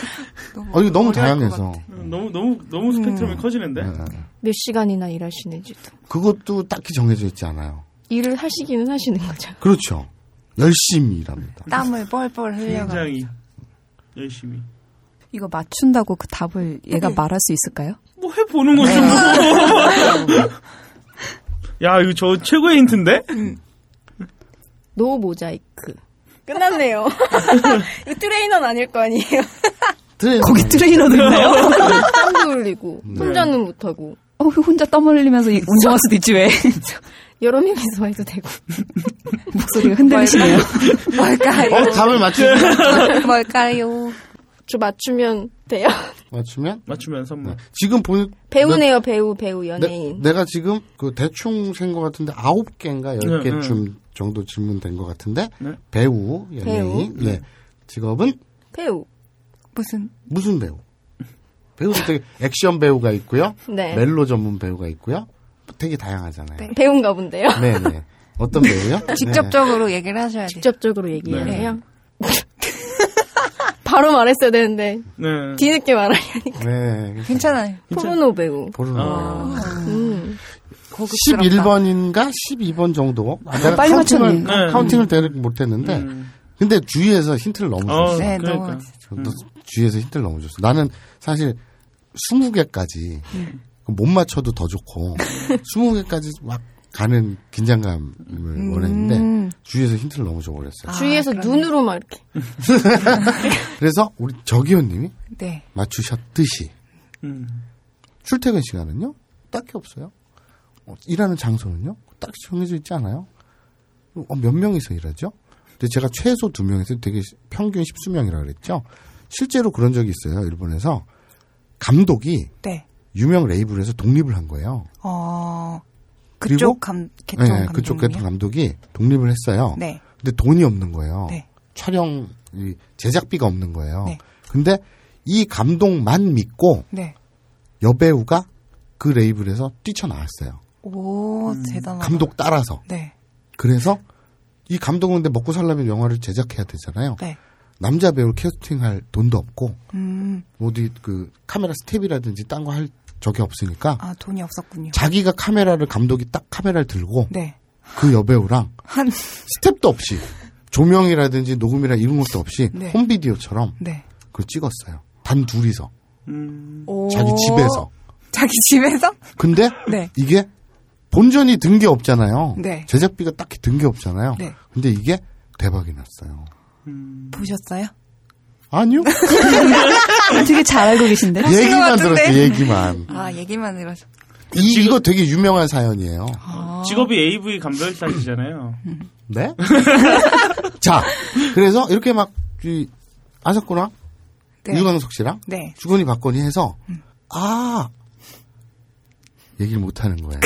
너무 어, 이거 너무 다양해서 음, 너무 너무 너무 스펙트럼이 커지는데. 네. 몇 시간이나 일하시는지도. 그것도 딱히 정해져 있지 않아요. 일을 하시기는 하시는 거죠. 그렇죠. 열심히 일합니다. 땀을 뻘뻘 흘려가. 굉장히 열심히. 이거 맞춘다고 그 답을 얘가 네. 말할 수 있을까요? 뭐 해보는 거죠. 야 이거 저 최고의 힌트인데? no 모자이크. 끝났네요. 이 트레이너는 아닐 거 아니에요. 거기 트레이너도 있나요? 땀도 흘리고 네. 혼자는 못하고 어, 혼자 땀 흘리면서 이- 운동할 수도 있지 왜? 여러 명이서 해도 되고. 목소리가 흔들리시네요. 뭘까요? 어, 답을 맞추면 뭘까요? 저 맞추면 돼요. 맞추면 맞추면 선물. 지금 보 배우네요, 배우, 배우, 연예인. 내, 가 지금 그 대충 센 것 같은데 아홉 개인가 열 네, 개쯤 정도 질문된 것 같은데 네. 배우 연예인 네 직업은 배우. 무슨 무슨 배우? 배우도 되게 액션 배우가 있고요. 네. 멜로 전문 배우가 있고요. 되게 다양하잖아요. 네, 배우인가 본데요. 네. 어떤 배우요? 직접적으로 얘기를 하셔야 돼요. 직접적으로 얘기해야 네. 해요. 바로 말했어야 되는데 네. 뒤늦게 말하려니까. 네. 네. 괜찮아요. 포르노 배우. 포르노. 아. 음. 고급스럽다. 11번인가 12번 정도. 아, 내가 빨리 counting을. 네. counting을 대략 못했는데, 음. 근데 주위에서 힌트를 너무 어, 줬어. 네, 그러니까. 너무 주위에서 힌트를 너무 줬어. 나는 사실 20개까지 못 맞춰도 더 좋고 20개까지 막 가는 긴장감을 원했는데 주위에서 힌트를 너무 줘버렸어요. 주위에서 눈으로 막 이렇게. 그래서 우리 정기현님이 네. 맞추셨듯이 음. 출퇴근 시간은요? 딱히 없어요. 어, 일하는 장소는요? 딱히 정해져 있지 않아요. 어, 몇 명이서 일하죠? 근데 제가 최소 두 명에서 되게 시- 평균 십수 명이라 그랬죠? 실제로 그런 적이 있어요, 일본에서. 감독이 네. 유명 레이블에서 독립을 한 거예요. 어. 그리고- 그쪽 감 개통 네, 그쪽 감독님이요? 개통 감독이 독립을 했어요. 네. 근데 돈이 없는 거예요. 네. 촬영, 이 제작비가 없는 거예요. 네. 근데 이 감독만 믿고 네. 여배우가 그 레이블에서 뛰쳐나왔어요. 오, 대단하다. 감독 따라서. 네. 그래서 이 감독은 근데 먹고 살려면 영화를 제작해야 되잖아요. 네. 남자 배우를 캐스팅할 돈도 없고 음. 어디 그 카메라 스태프라든지 딴 거 할 적이 없으니까 아, 돈이 없었군요. 자기가 카메라를 감독이 딱 카메라를 들고 네. 그 여배우랑 한 스태프도 없이 조명이라든지 녹음이라 이런 것도 없이 네. 홈비디오처럼 네. 그걸 찍었어요. 단 둘이서 음. 오. 자기 집에서. 자기 집에서? 근데 네. 이게 본전이 든 게 없잖아요. 네. 제작비가 딱히 든 게 없잖아요. 네. 근데 이게 대박이 났어요. 보셨어요? 아니요. 되게 잘 알고 계신데? 얘기만? 들었어요. 얘기만. 아, 얘기만 들어서. 이, 이거 되게 유명한 사연이에요. 직업이 AV 감별사시잖아요. 네? 자, 그래서 이렇게 막, 이, 아사코랑 네. 유광석 씨랑 네. 주거니 받거니 해서, 아, 얘기를 못 하는 거예요.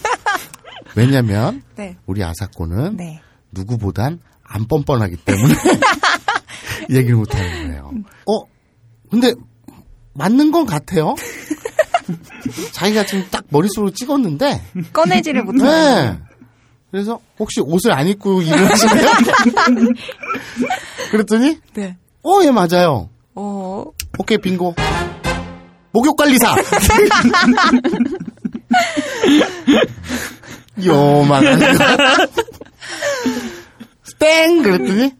왜냐면, 네. 우리 아사코는 네. 누구보단 안 뻔뻔하기 때문에 얘기를 못 하는 거예요. 어, 근데, 맞는 건 같아요. 자기가 지금 딱 머릿속으로 찍었는데, 꺼내지를 못하는. 네. 그래서 혹시 옷을 안 입고 일을 하시나요? 그랬더니 네. 어, 예, 맞아요. 어. 오케이, 빙고. 목욕 관리사! 요만한 거. 땡! 그랬더니,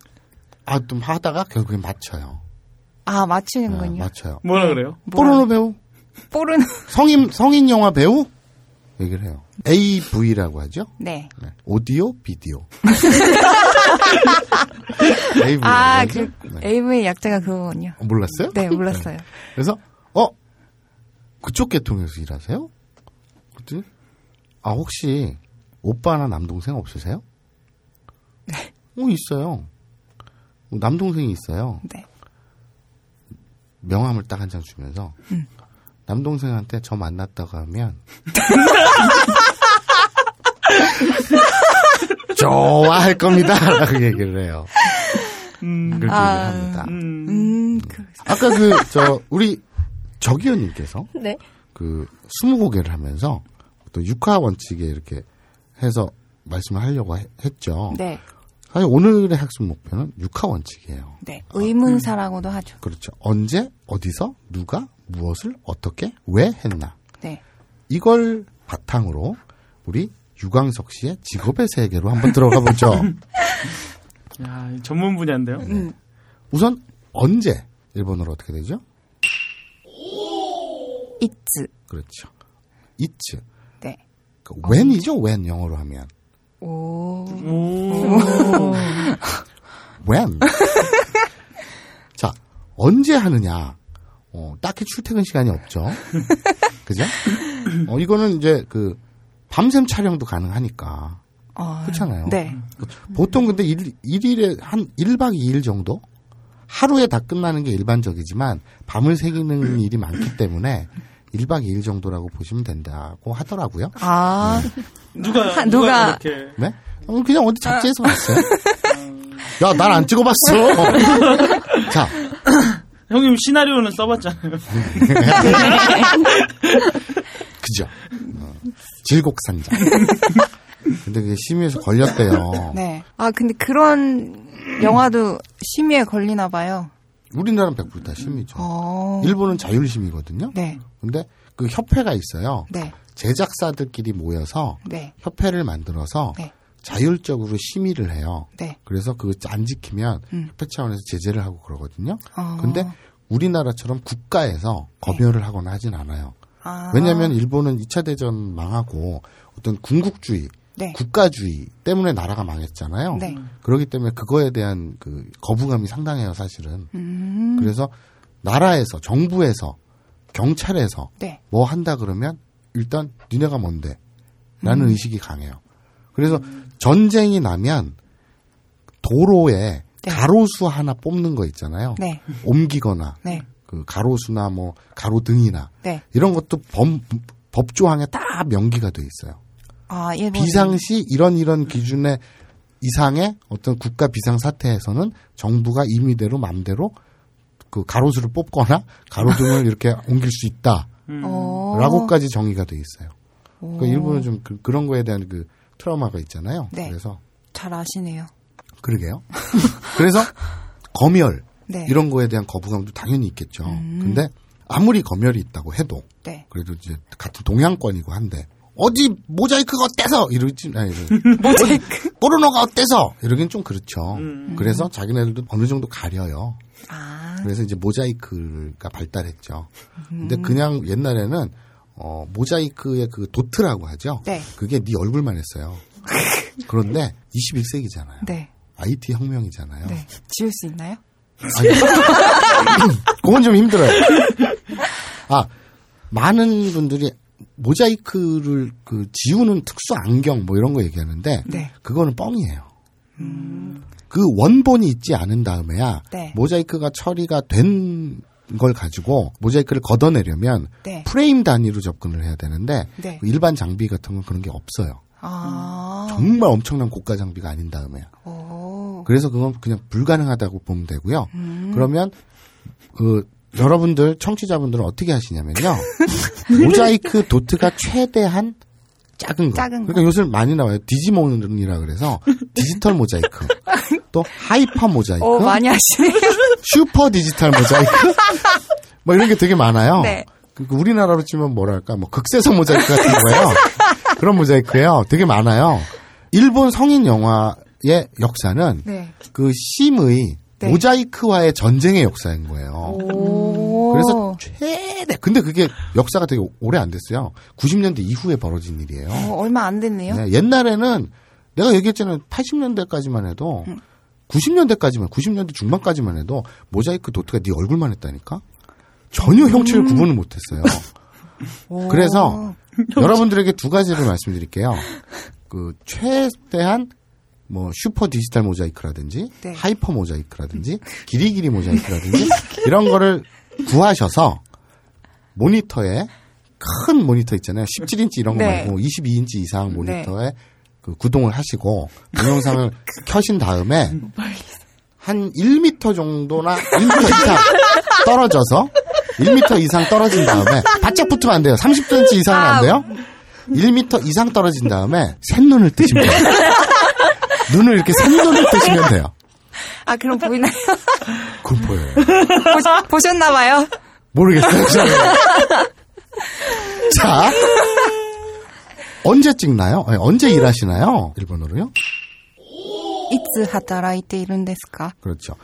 아, 좀 하다가 결국엔 맞춰요. 아, 아, 맞추는군요. 맞춰요. 뭐라 그래요? 포르노 배우? 뽀르노. 성인, 성인 영화 배우? 얘기를 해요. AV라고 하죠? 네. 네. 오디오, 비디오. AV. 아? 그, 네. AV 약자가 그거군요. 어, 몰랐어요? 네, 몰랐어요. 그래서 어 그쪽 계통에서 일하세요? 그랬더니 아 혹시 오빠나 남동생 없으세요? 네. 어 있어요. 어, 남동생이 있어요. 네. 명함을 딱 한 장 주면서 음. 남동생한테 저 만났다고 하면 좋아할 겁니다. 라고 얘기를 해요. 그렇게 아, 얘기를 합니다. 음, 그, 아까 그, 저, 우리 적의원님께서 네. 그, 스무 고개를 하면서 또 육하 원칙에 이렇게 해서 말씀을 하려고 해- 했죠. 네. 사실 오늘의 학습 목표는 육하 원칙이에요. 네. 의문사라고도 하죠. 그렇죠. 언제, 어디서, 누가, 무엇을, 어떻게, 왜 했나. 네. 이걸 바탕으로 우리 유광석 씨의 직업의 세계로 한번 들어가 보죠. 야, 이 전문 분야인데요. 음. 우선 언제 일본어로 어떻게 되죠? 이츠. 그렇죠. 이츠. 네. 그 when이죠. when 영어로 하면. 오. when. 자, 언제 하느냐? 어, 딱히 출퇴근 시간이 없죠. 그죠? 어, 이거는 이제 그 밤샘 촬영도 가능하니까. 어, 그렇잖아요. 네. 보통 근데 일, 일일에 한 1박 2일 정도? 하루에 다 끝나는 게 일반적이지만 밤을 새기는 일이 많기 때문에 1박 2일 정도라고 보시면 된다고 하더라고요. 아. 누가 하- 누가, 누가- 이렇게 네? 어, 그냥 어디 잡지에서 봤어요. 야, 난 안 찍어봤어. 자, 형님 시나리오는 써봤잖아요. 그죠. 어, 질곡산장. 근데 그게 심의에서 걸렸대요. 네. 아, 근데 그런 영화도 심의에 걸리나 봐요. 우리나라는 100%다 심의죠. 어. 일본은 자율심의거든요. 네. 근데 그 협회가 있어요. 네. 제작사들끼리 모여서 네. 협회를 만들어서 네. 자율적으로 심의를 해요. 네. 그래서 그거 안 지키면 음. 협회 차원에서 제재를 하고 그러거든요. 어. 근데 우리나라처럼 국가에서 검열을 하거나 하진 않아요. 아. 왜냐하면 일본은 2차 대전 망하고 어떤 군국주의, 네. 국가주의 때문에 나라가 망했잖아요. 네. 그렇기 때문에 그거에 대한 그 거부감이 상당해요, 사실은. 음. 그래서 나라에서, 정부에서, 경찰에서 네. 뭐 한다 그러면 일단 니네가 뭔데? 라는 음. 의식이 강해요. 그래서 전쟁이 나면 도로에 가로수 하나 뽑는 거 있잖아요. 네. 옮기거나 네. 그 가로수나 뭐 가로등이나 네. 이런 것도 범, 법조항에 다 명기가 돼 있어요. 아. 비상시 이런 이런 기준의 이상의 어떤 국가 비상 사태에서는 정부가 임의대로 맘대로 그 가로수를 뽑거나 가로등을 이렇게 옮길 수 있다. 어. 라고까지 정의가 돼 있어요. 그러니까 오. 일본은 좀 그, 런 거에 대한 그 트라우마가 있잖아요. 네. 그래서 잘 아시네요. 그러게요. 그래서 검열 네. 이런 거에 대한 거부감도 당연히 있겠죠. 근데 아무리 검열이 있다고 해도 네. 그래도 이제 같은 동양권이고 한데 어디 모자이크가 어때서 이러지 아니 모자이크 포르노가 어때서 이러긴 좀 그렇죠. 음. 그래서 자기네들도 어느 정도 가려요. 아. 그래서 이제 모자이크가 발달했죠. 근데 음. 그냥 옛날에는 어 모자이크의 그 도트라고 하죠. 네. 그게 네 얼굴만 했어요. 그런데 21세기잖아요. 네. IT 혁명이잖아요. 네. 지울 수 있나요? 아니, 그건 좀 힘들어요. 아, 많은 분들이 모자이크를 그 지우는 특수 안경 뭐 이런 거 얘기하는데 네. 그거는 뻥이에요. 그 원본이 있지 않은 다음에야 네. 모자이크가 처리가 된 걸 가지고 모자이크를 걷어내려면 네. 프레임 단위로 접근을 해야 되는데 네. 그 일반 장비 같은 건 그런 게 없어요. 아. 정말 엄청난 고가 장비가 아닌 다음에야. 오. 그래서 그건 그냥 불가능하다고 보면 되고요. 음. 그러면 그 여러분들 청취자분들은 어떻게 하시냐면요. 모자이크 도트가 최대한 작은 거. 작은 거. 그러니까 요즘 많이 나와요. 디지몬이라 그래서 디지털 모자이크. 또 hyper 모자이크. 오, 많이 하시네요. 슈퍼 디지털 모자이크. 뭐 이런 게 되게 많아요. 네. 그 우리나라로 치면 뭐랄까 뭐 극세사 모자이크 같은 거예요. 그런 모자이크예요. 되게 많아요. 일본 성인 영화의 역사는 네. 그 심의 네. 모자이크와의 전쟁의 역사인 거예요. 오. 그래서 최대 근데 그게 역사가 되게 오래 안 됐어요. 90년대 이후에 벌어진 일이에요. 어, 얼마 안 됐네요. 네, 옛날에는 내가 얘기했잖아요. 80년대까지만 해도 음. 90년대까지만 90년대 중반까지만 해도 모자이크 도트가 네 얼굴만 했다니까. 전혀 형체를 구분을 못했어요. 오. 그래서 여러분들에게 두 가지를 말씀드릴게요. 그 최대한 뭐 슈퍼 디지털 모자이크라든지 네. hyper 모자이크라든지 ギリギリ 모자이크라든지 이런 거를 구하셔서 모니터에 큰 모니터 있잖아요. 17인치 이런 거 네. 말고 22인치 이상 모니터에 그 구동을 하시고 동영상을 켜신 다음에 한 1m 정도나 1m 이상 떨어져서 1m 이상 떨어진 다음에 바짝 붙으면 안 돼요. 30cm 이상은 안 돼요. 1m 이상 떨어진 다음에 뜨시면 돼요. 눈을 이렇게 생눈을 뜨시면 돼요. 아, 그럼 보이나요? 그럼 보여요. 보, 셨나봐요 모르겠어요. 자, 언제 찍나요? 아니, 언제 일하시나요? 일본어로요? 이츠 하타라이테 이룬데스까? 그렇죠.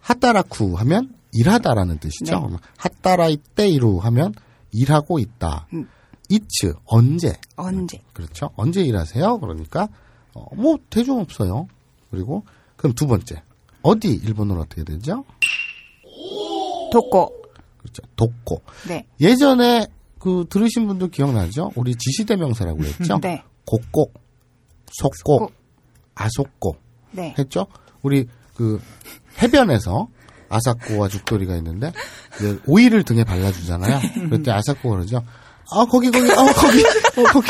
하타라쿠 하면 일하다라는 뜻이죠. 네. 하타라이테 이루 하면 일하고 있다. 음. 이츠 언제? 언제? 그렇죠. 언제 일하세요? 그러니까 어, 뭐 대중 없어요. 그리고 그럼 두 번째 어디 일본어로 어떻게 되죠? 도코. 그렇죠. 독고. 네. 예전에 그 들으신 분들 기억나죠? 우리 지시대명사라고 했죠? 네. 곡곡, 속곡, 아속곡 네. 했죠? 우리 그 해변에서 아사코와 죽돌이가 있는데 이제 오이를 등에 발라주잖아요. 그럴 때 아사코가 그러죠. 아 거기 거기 아 거기 어 거기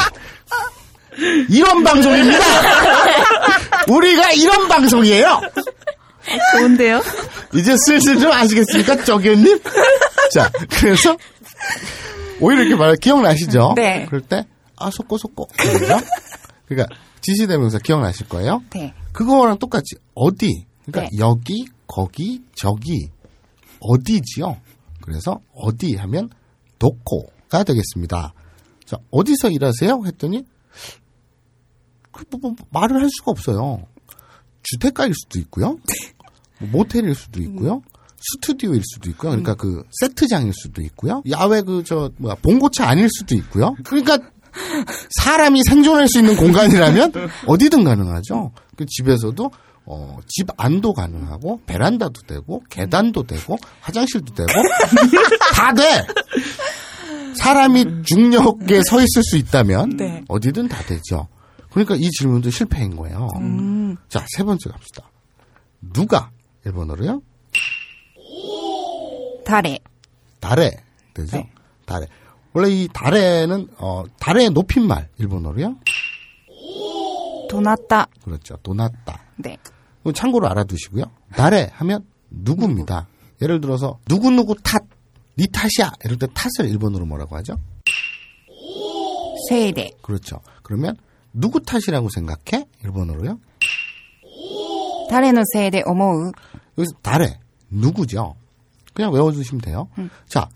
이런 방송입니다. 우리가 이런 방송이에요. 좋은데요? 이제 슬슬 좀 아시겠습니까, 정현님? 자, 그래서 오히려 이렇게 말 기억나시죠? 네. 그럴 때 아 속고 속고 그러죠? 그러니까 지시대명사 기억나실 거예요. 네. 그거랑 똑같이 어디 그러니까 네. 여기 거기 저기 어디지요? 그래서 어디 하면 도코가 되겠습니다. 자 어디서 일하세요? 했더니 그 뭐, 뭐, 말을 할 수가 없어요. 주택가일 수도 있고요. 뭐 모텔일 수도 있고요. 스튜디오일 수도 있고요. 그러니까 그 세트장일 수도 있고요. 야외 그 저 뭐야 봉고차 아닐 수도 있고요. 그러니까 사람이 생존할 수 있는 공간이라면 어디든 가능하죠. 그 집에서도 어, 집 안도 가능하고 베란다도 되고 계단도 되고 화장실도 되고 다 돼. 사람이 중력에 서 있을 수 있다면 네. 어디든 다 되죠. 그러니까 이 질문도 실패인 거예요. 음. 자, 세 번째 갑시다. 누가 일본어로요? 다래. 달에 되죠. 네. 달에. 원래 이 달에는 어 달의 높임말 일본어로요? 도났다. 그렇죠. 도났다. 네. 참고로 알아두시고요. 달에 하면 누구입니다. 예를 들어서 누구누구 탓, 니 탓이야. 이럴 때 탓을 일본어로 뭐라고 하죠? 세이레. 그렇죠. 그러면 누구 탓이라고 생각해? 일본어로요? 달에는 세대 어머우. 여기서 달에 누구죠? 그냥 외워주시면 돼요. 음. 자,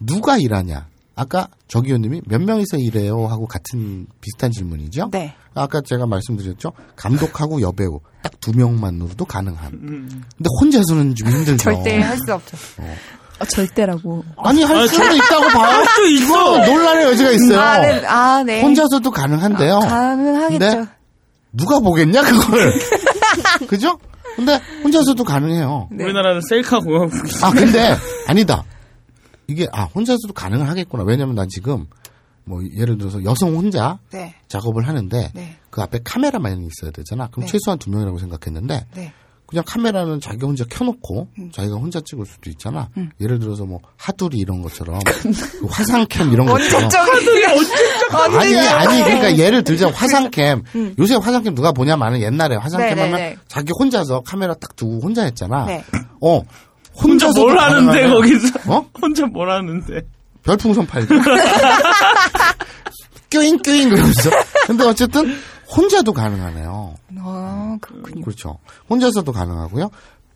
누가 일하냐? 아까 저기요님이 몇 명이서 일해요 하고 같은 비슷한 질문이죠. 네. 아까 제가 말씀드렸죠. 감독하고 여배우 딱 두 명만으로도 가능한. 음. 근데 혼자서는 좀 힘들죠. 절대 할 수 없죠. 어. 아, 절대라고. 아니 할 수도 저- 있다고 봐요. 할수 있어. 이거 논란의 여지가 있어요. 아, 네. 아, 네. 혼자서도 가능한데요. 가능하겠죠. 근데 누가 보겠냐 그걸. 그죠? 근데 혼자서도 가능해요. 네. 우리나라는 셀카 공화국이 아 근데 아니다. 이게 아 혼자서도 가능을 하겠구나. 왜냐면 난 지금 뭐 예를 들어서 여성 혼자 네. 작업을 하는데 네. 그 앞에 카메라만이 있어야 되잖아. 그럼 네. 최소한 두 명이라고 생각했는데 네. 그냥 카메라는 자기 혼자 켜놓고 자기가 혼자 찍을 수도 있잖아. 음. 예를 들어서 뭐 하두리 이런 것처럼 그 화상캠 이런 것처럼 언제적이 아니 아니 그러니까 예를 들자 화상캠 음. 요새 화상캠 누가 보냐마는 옛날에 화상캠 네, 네, 하면 네. 자기 혼자서 카메라 딱 두고 혼자 했잖아. 네. 어 혼자 뭘 하는데 거기서 어 혼자 뭘 하는데 별풍선 팔고 껴잉 껴잉 그러면서 근데 어쨌든 혼자도 가능하네요. 아, 그렇군요. 그렇죠. 혼자서도 가능하고요.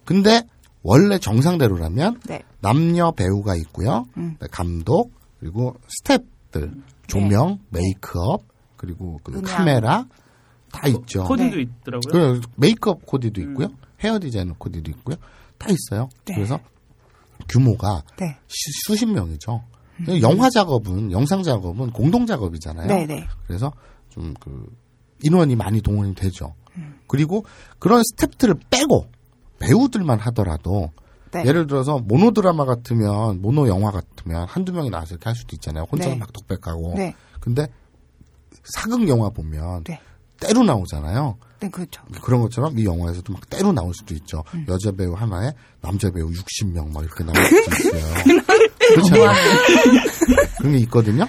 근데 원래 정상대로라면 네. 남녀 배우가 있고요. 음. 감독 그리고 스태프들 조명, 메이크업 그리고 그. 카메라 다 있죠. 코디도 네. 있더라고요. 그래 메이크업 코디도 있고요. 헤어 디자이너 코디도 있고요. 다 있어요. 네. 그래서 규모가 네. 시- 수십 명이죠. 영화 작업은 영상 작업은 공동 작업이잖아요. 네, 네. 그래서 좀 그 인원이 많이 동원이 되죠. 그리고 그런 스탭들을 빼고 배우들만 하더라도 네. 예를 들어서 모노 드라마 같으면 모노 영화 같으면 한두 명이 나와서 이렇게 할 수도 있잖아요. 혼자 네. 막 독백하고. 네. 근데 사극 영화 보면 네. 때로 나오잖아요. 네, 그렇죠. 그런 것처럼 이 영화에서도 막 때로 나올 수도 있죠. 여자 배우 하나에 남자 배우 60명 막 이렇게 나올 수도 있어요. 그렇잖아요. 그런 게 있거든요.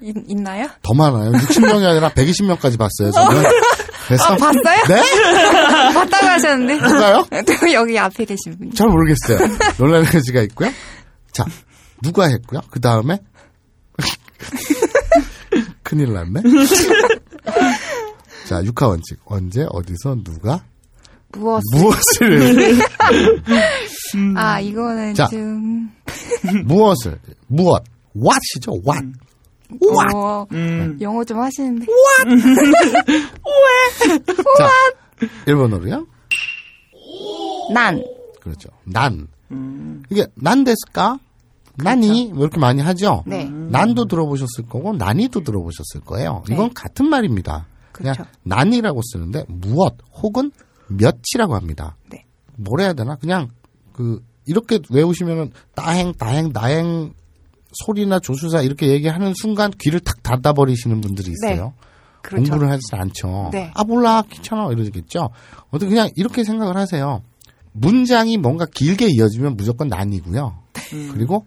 있, 있나요? 더 많아요. 60명이 아니라 120명까지 봤어요, 저는. 그래서. 어, 봤어요? 네? 봤다고 하셨는데. 누가요? 또 여기 앞에 계신 분. 잘 모르겠어요. 논란의 여지가 있고요. 자, 누가 했고요? 그 다음에. 큰일 났네. 자, 육하 원칙. 언제, 어디서, 누가, 무엇? 무엇을. 아, 이거는 자. 좀. 무엇을, 무엇, what이죠, what. what. 어, 영어 좀 하시는데. 자, 일본어로요? 난. 그렇죠. 난. 이게, 난 데스까? 난이? 뭐 이렇게 많이 하죠? 네. 난도 들어보셨을 거고, 난이도 들어보셨을 거예요. 이건 같은 말입니다. 그냥 그렇죠. 난이라고 쓰는데, 무엇, 혹은 몇이라고 합니다. 네. 뭘 해야 되나? 그냥, 그, 이렇게 외우시면은, 따행, 다행, 나행, 소리나 조수사 이렇게 얘기하는 순간 귀를 탁 닫아버리시는 분들이 있어요. 그렇죠. 공부를 하지 않죠. 네. 아 몰라 귀찮아 이러겠죠. 어떻게 그냥 이렇게 생각을 하세요. 문장이 뭔가 길게 이어지면 무조건 난이고요. 그리고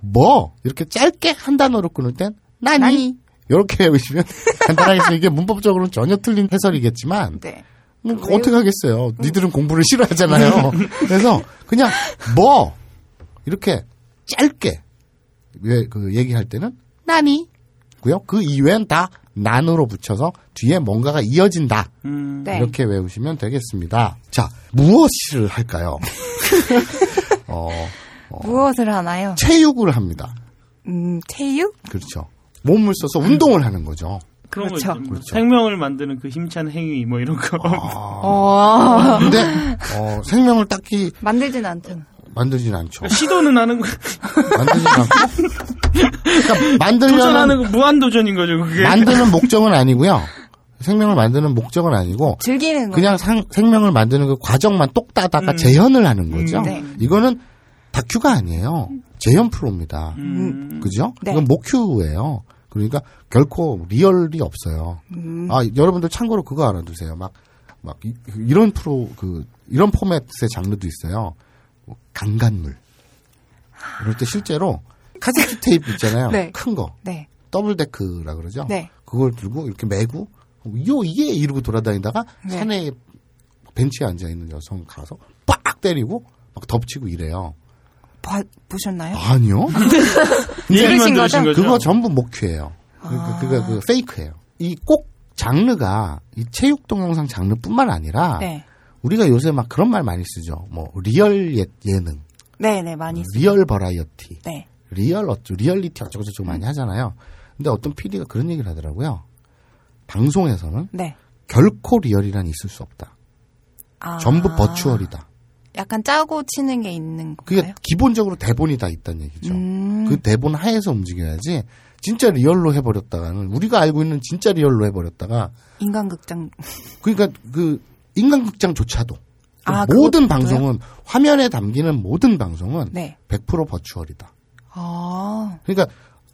뭐 이렇게 짧게 한 단어로 끊을 땐 난이. 난이. 이렇게 외우시면 간단하게 이게 문법적으로는 전혀 틀린 해설이겠지만 네. 뭐 어떻게 하겠어요. 니들은 공부를 싫어하잖아요. 그래서 그냥 뭐 이렇게 짧게 왜 그 얘기할 때는 난이고요. 그 이외엔 다 난으로 붙여서 뒤에 뭔가가 이어진다. 네. 이렇게 외우시면 되겠습니다. 자, 무엇을 할까요? 어, 무엇을 하나요? 체육을 합니다. 음, 체육? 그렇죠. 몸을 써서 운동을 하는 거죠. 그런 그렇죠. 거 그렇죠. 생명을 만드는 그 힘찬 행위 뭐 이런 거. 어. 근데 어, 생명을 딱히 만들진 않잖아. 만들진 않죠. 시도는 하는 거. 만들진 않고. 그러니까 만들려는 도전하는 거 무한 도전인 거죠. 그게. 만드는 목적은 아니고요. 생명을 만드는 목적은 아니고 즐기는 거. 그냥 상- 생명을 만드는 그 과정만 똑 따다가 음. 재현을 하는 거죠. 음, 네. 이거는 다큐가 아니에요. 재현 프로입니다. 음. 그죠? 네. 이건 모큐예요. 그러니까 결코 리얼이 없어요. 음. 아, 여러분들 참고로 그거 알아두세요. 막, 막, 이, 런 프로, 그, 이런 포맷의 장르도 있어요. 뭐 강간물. 이럴 때 실제로 카세트 테이프 있잖아요. 네. 큰 거. 네. double deck라 그러죠. 네. 그걸 들고 이렇게 메고 요 이게 이러고 돌아다니다가 네. 산에 벤치에 앉아 있는 여성 가서 빡 때리고 막 덮치고 이래요. 봐, 보셨나요? 아니요. 들으신 거죠? 그거 전부 모큐예요. 그러니까 아. 그거 그 fake예요. 이 꼭 장르가 이 체육 동영상 장르뿐만 아니라 네. 우리가 요새 막 그런 말 많이 쓰죠. 뭐 리얼 예, 예능, 네, 네, 많이 쓰 리얼 버라이어티, 네. 리얼 어쩌 리얼리티 어쩌고 저쩌고 많이 하잖아요. 근데 어떤 PD가 그런 얘기를 하더라고요. 방송에서는 네. 결코 리얼이란 있을 수 없다. 아. 전부 virtual이다. 약간 짜고 치는 게 있는 그게 건가요? 기본적으로 대본이 다 있다는 얘기죠. 음. 그 대본 하에서 움직여야지 진짜 리얼로 해버렸다가는 우리가 알고 있는 진짜 리얼로 해버렸다가 인간극장. 그러니까 그 인간극장조차도 아, 모든 그것도요? 방송은 화면에 담기는 모든 방송은 네. 100% virtual이다. 아. 그러니까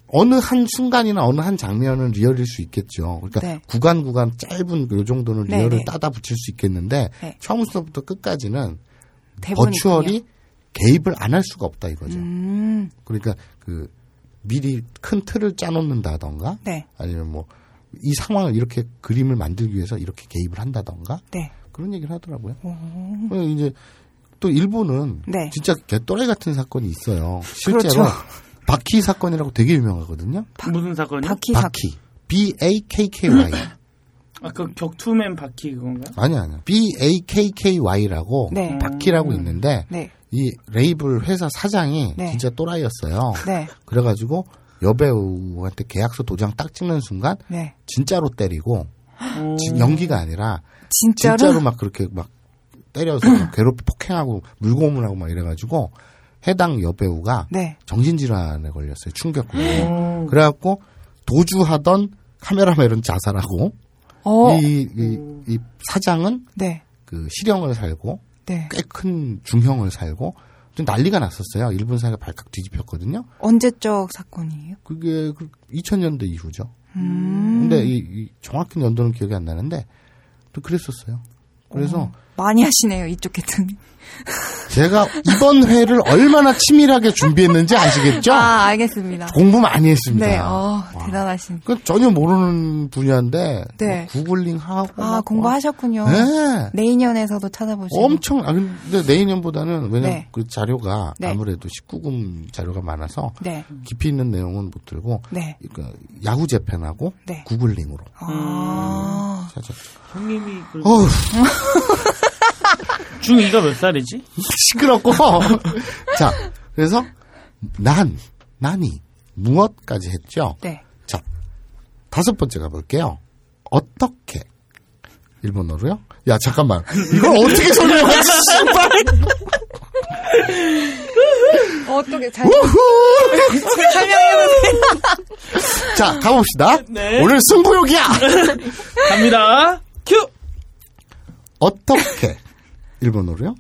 어느 한 순간이나 어느 한 장면은 리얼일 수 있겠죠. 그러니까 네. 구간 구간 짧은 그 정도는 네, 리얼을 네. 따다 붙일 수 있겠는데 네. 처음부터 끝까지는 버추얼이 개입을 안 할 수가 없다 이거죠. 음. 그러니까 그 미리 큰 틀을 짜놓는다던가 네. 아니면 뭐 이 상황을 이렇게 그림을 만들기 위해서 이렇게 개입을 한다던가 네. 그런 얘기를 하더라고요. 어, 이제 또 일본은 네. 진짜 개또래 같은 사건이 있어요. 실제로 그렇죠. 바키 사건이라고 되게 유명하거든요. 무슨 사건이요? 바퀴 사 바키. B A K K Y. 아, 그 격투맨 바퀴 그건가요? 아니 아니야. B A K K Y라고 네. 바키라고 음. 있는데 네. 이 레이블 회사 사장이 네. 진짜 또라이였어요. 네. 그래가지고 여배우한테 계약서 도장 딱 찍는 순간 네. 진짜로 때리고 어. 지- 연기가 아니라 진짜로? 진짜로 막 그렇게 막 때려서 막 괴롭히 폭행하고 물고문을 하고 막 이래가지고 해당 여배우가 네. 정신질환에 걸렸어요 충격으로 어. 그래갖고 도주하던 카메라맨은 자살하고 어. 이, 이, 이 사장은 네. 그 실형을 살고 네. 꽤큰 중형을 살고 좀 난리가 났었어요 일본 사회가 발칵 뒤집혔거든요 언제적 사건이에요? 그게 2000년대 이후죠 음. 근데 이, 이 정확한 연도는 기억이 안 나는데 또 그랬었어요. 그래서 많이 하시네요, 이쪽 개튼. 제가 이번 회를 얼마나 치밀하게 준비했는지 아시겠죠? 아, 알겠습니다. 공부 많이 했습니다. 네, 어, 대단하신. 그 전혀 모르는 분야인데 네. 뭐 구글링 하고 아, 막 공부하셨군요. 네. 내인연에서도 찾아보시고. 엄청 아 근데 내인년보다는 왜냐 면 네. 그 자료가 네. 아무래도 19금 자료가 많아서 네. 깊이 있는 내용은 못 들고 네. 그러니까 야후 재팬하고 네. 구글링으로 아. 찾았죠. 형님이 그 중2가 몇 살이지? 시끄럽고 자 그래서 난 난이 무엇까지 했죠. 네. 자 다섯 번째 가볼게요. 어떻게 일본어로요? 야 잠깐만 이걸 어떻게 설명하지 씨발 어떻게 잘 우후 설명해보세요. 자 가봅시다. 네. 오늘 승부욕이야. 갑니다. 큐! 어떻게 일본어로요?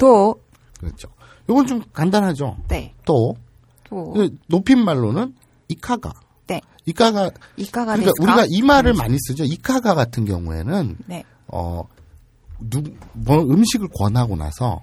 도. 그렇죠. 이건 좀 간단하죠. 네. 또 도. 그 높임말로는 이카가. 네. 이카가 이카가 그러니까 데스까? 우리가 이 말을 많이 쓰죠. 이카가 같은 경우에는 네. 어, 누, 뭐 음식을 권하고 나서,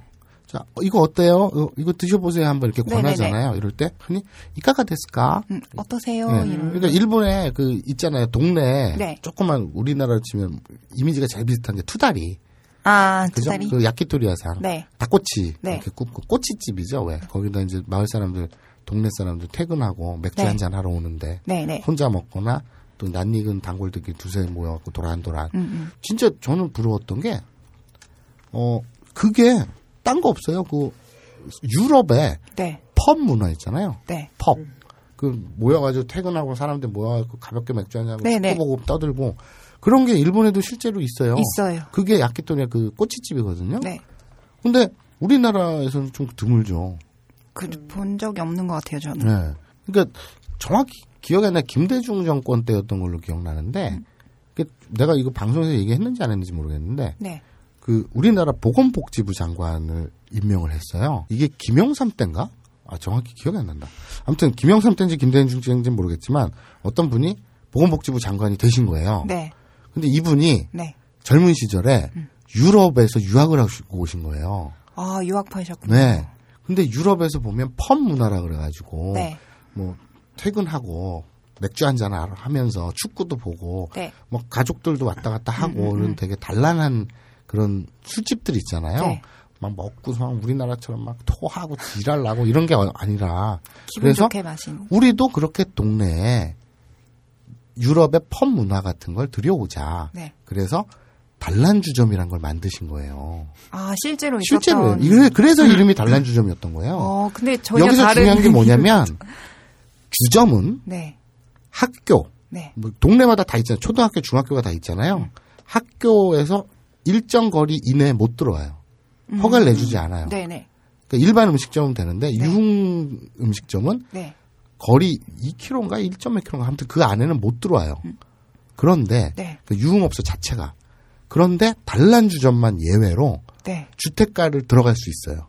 자, 어, 이거 어때요? 어, 이거 드셔보세요. 한번 이렇게 네네네. 권하잖아요. 이럴 때, 흔히, 이까가 됐을까? 음, 어떠세요? 네. 이런. 그러니까 일본에 그 있잖아요. 동네 네. 조그만 우리나라로 치면 이미지가 제일 비슷한 게 투다리. 아, 그죠? 두다리. 그 야키토리야상. 네. 닭꼬치. 네. 이렇게 굽고 꼬치집이죠. 왜? 거기다 이제 마을 사람들, 동네 사람들 퇴근하고 맥주 네. 한잔 하러 오는데 네, 네. 혼자 먹거나 또 낯익은 단골들끼리 두세 모여갖고 도란도란. 음, 음. 진짜 저는 부러웠던 게, 어, 그게 딴 거 없어요. 그 유럽에 네. 펍 문화 있잖아요. 네. 펍. 그 모여가지고 퇴근하고 사람들 모여가지고 가볍게 맥주 한잔 하고 네네. 축구 보고 떠들고 그런 게 일본에도 실제로 있어요. 있어요. 그게 야키토리의 그 꼬치집이거든요. 네. 근데 우리나라에서는 좀 드물죠. 그, 본 적이 없는 것 같아요, 저는. 네. 그러니까 정확히 기억이 안 나. 김대중 정권 때였던 걸로 기억나는데 음. 그 내가 이거 방송에서 얘기했는지 안 했는지 모르겠는데 네. 그 우리나라 보건복지부 장관을 임명을 했어요. 이게 김영삼 때인가? 아 정확히 기억이 안 난다. 아무튼 김영삼 때인지 김대중 때인지 모르겠지만 어떤 분이 보건복지부 장관이 되신 거예요. 네. 근데 이분이 네. 젊은 시절에 유럽에서 유학을 하시고 오신 거예요. 아, 유학파셨군요. 네. 근데 유럽에서 보면 펌 문화라 그래가지고 네. 뭐 퇴근하고 맥주 한잔 하면서 축구도 보고 네. 뭐 가족들도 왔다 갔다 하고 음, 음, 이런 음. 되게 단란한 그런 술집들 있잖아요. 네. 막 먹고서 막 우리나라처럼 막 토하고 지랄 나고 이런 게 아니라 그래서. 우리도 그렇게 동네에 유럽의 펌 문화 같은 걸 들여오자. 네. 그래서 단란주점이란 걸 만드신 거예요. 아, 실제로 있었던. 실제로요. 이래- 그래서 이름이 단란주점이었던 거예요. 어, 근데 여기서 다른. 중요한 게 뭐냐면 주점은 네. 학교, 네. 뭐 동네마다 다 있잖아요. 초등학교, 중학교가 다 있잖아요. 학교에서 일정 거리 이내에 못 들어와요. 허가를 내주지 않아요. 네네. 그러니까 일반 음식점은 되는데 유흥 음식점은 네. 거리 2km인가 1.몇 km인가 아무튼 그 안에는 못 들어와요. 그런데 네. 그 유흥업소 자체가 그런데 단란주점만 예외로 네. 주택가를 들어갈 수 있어요.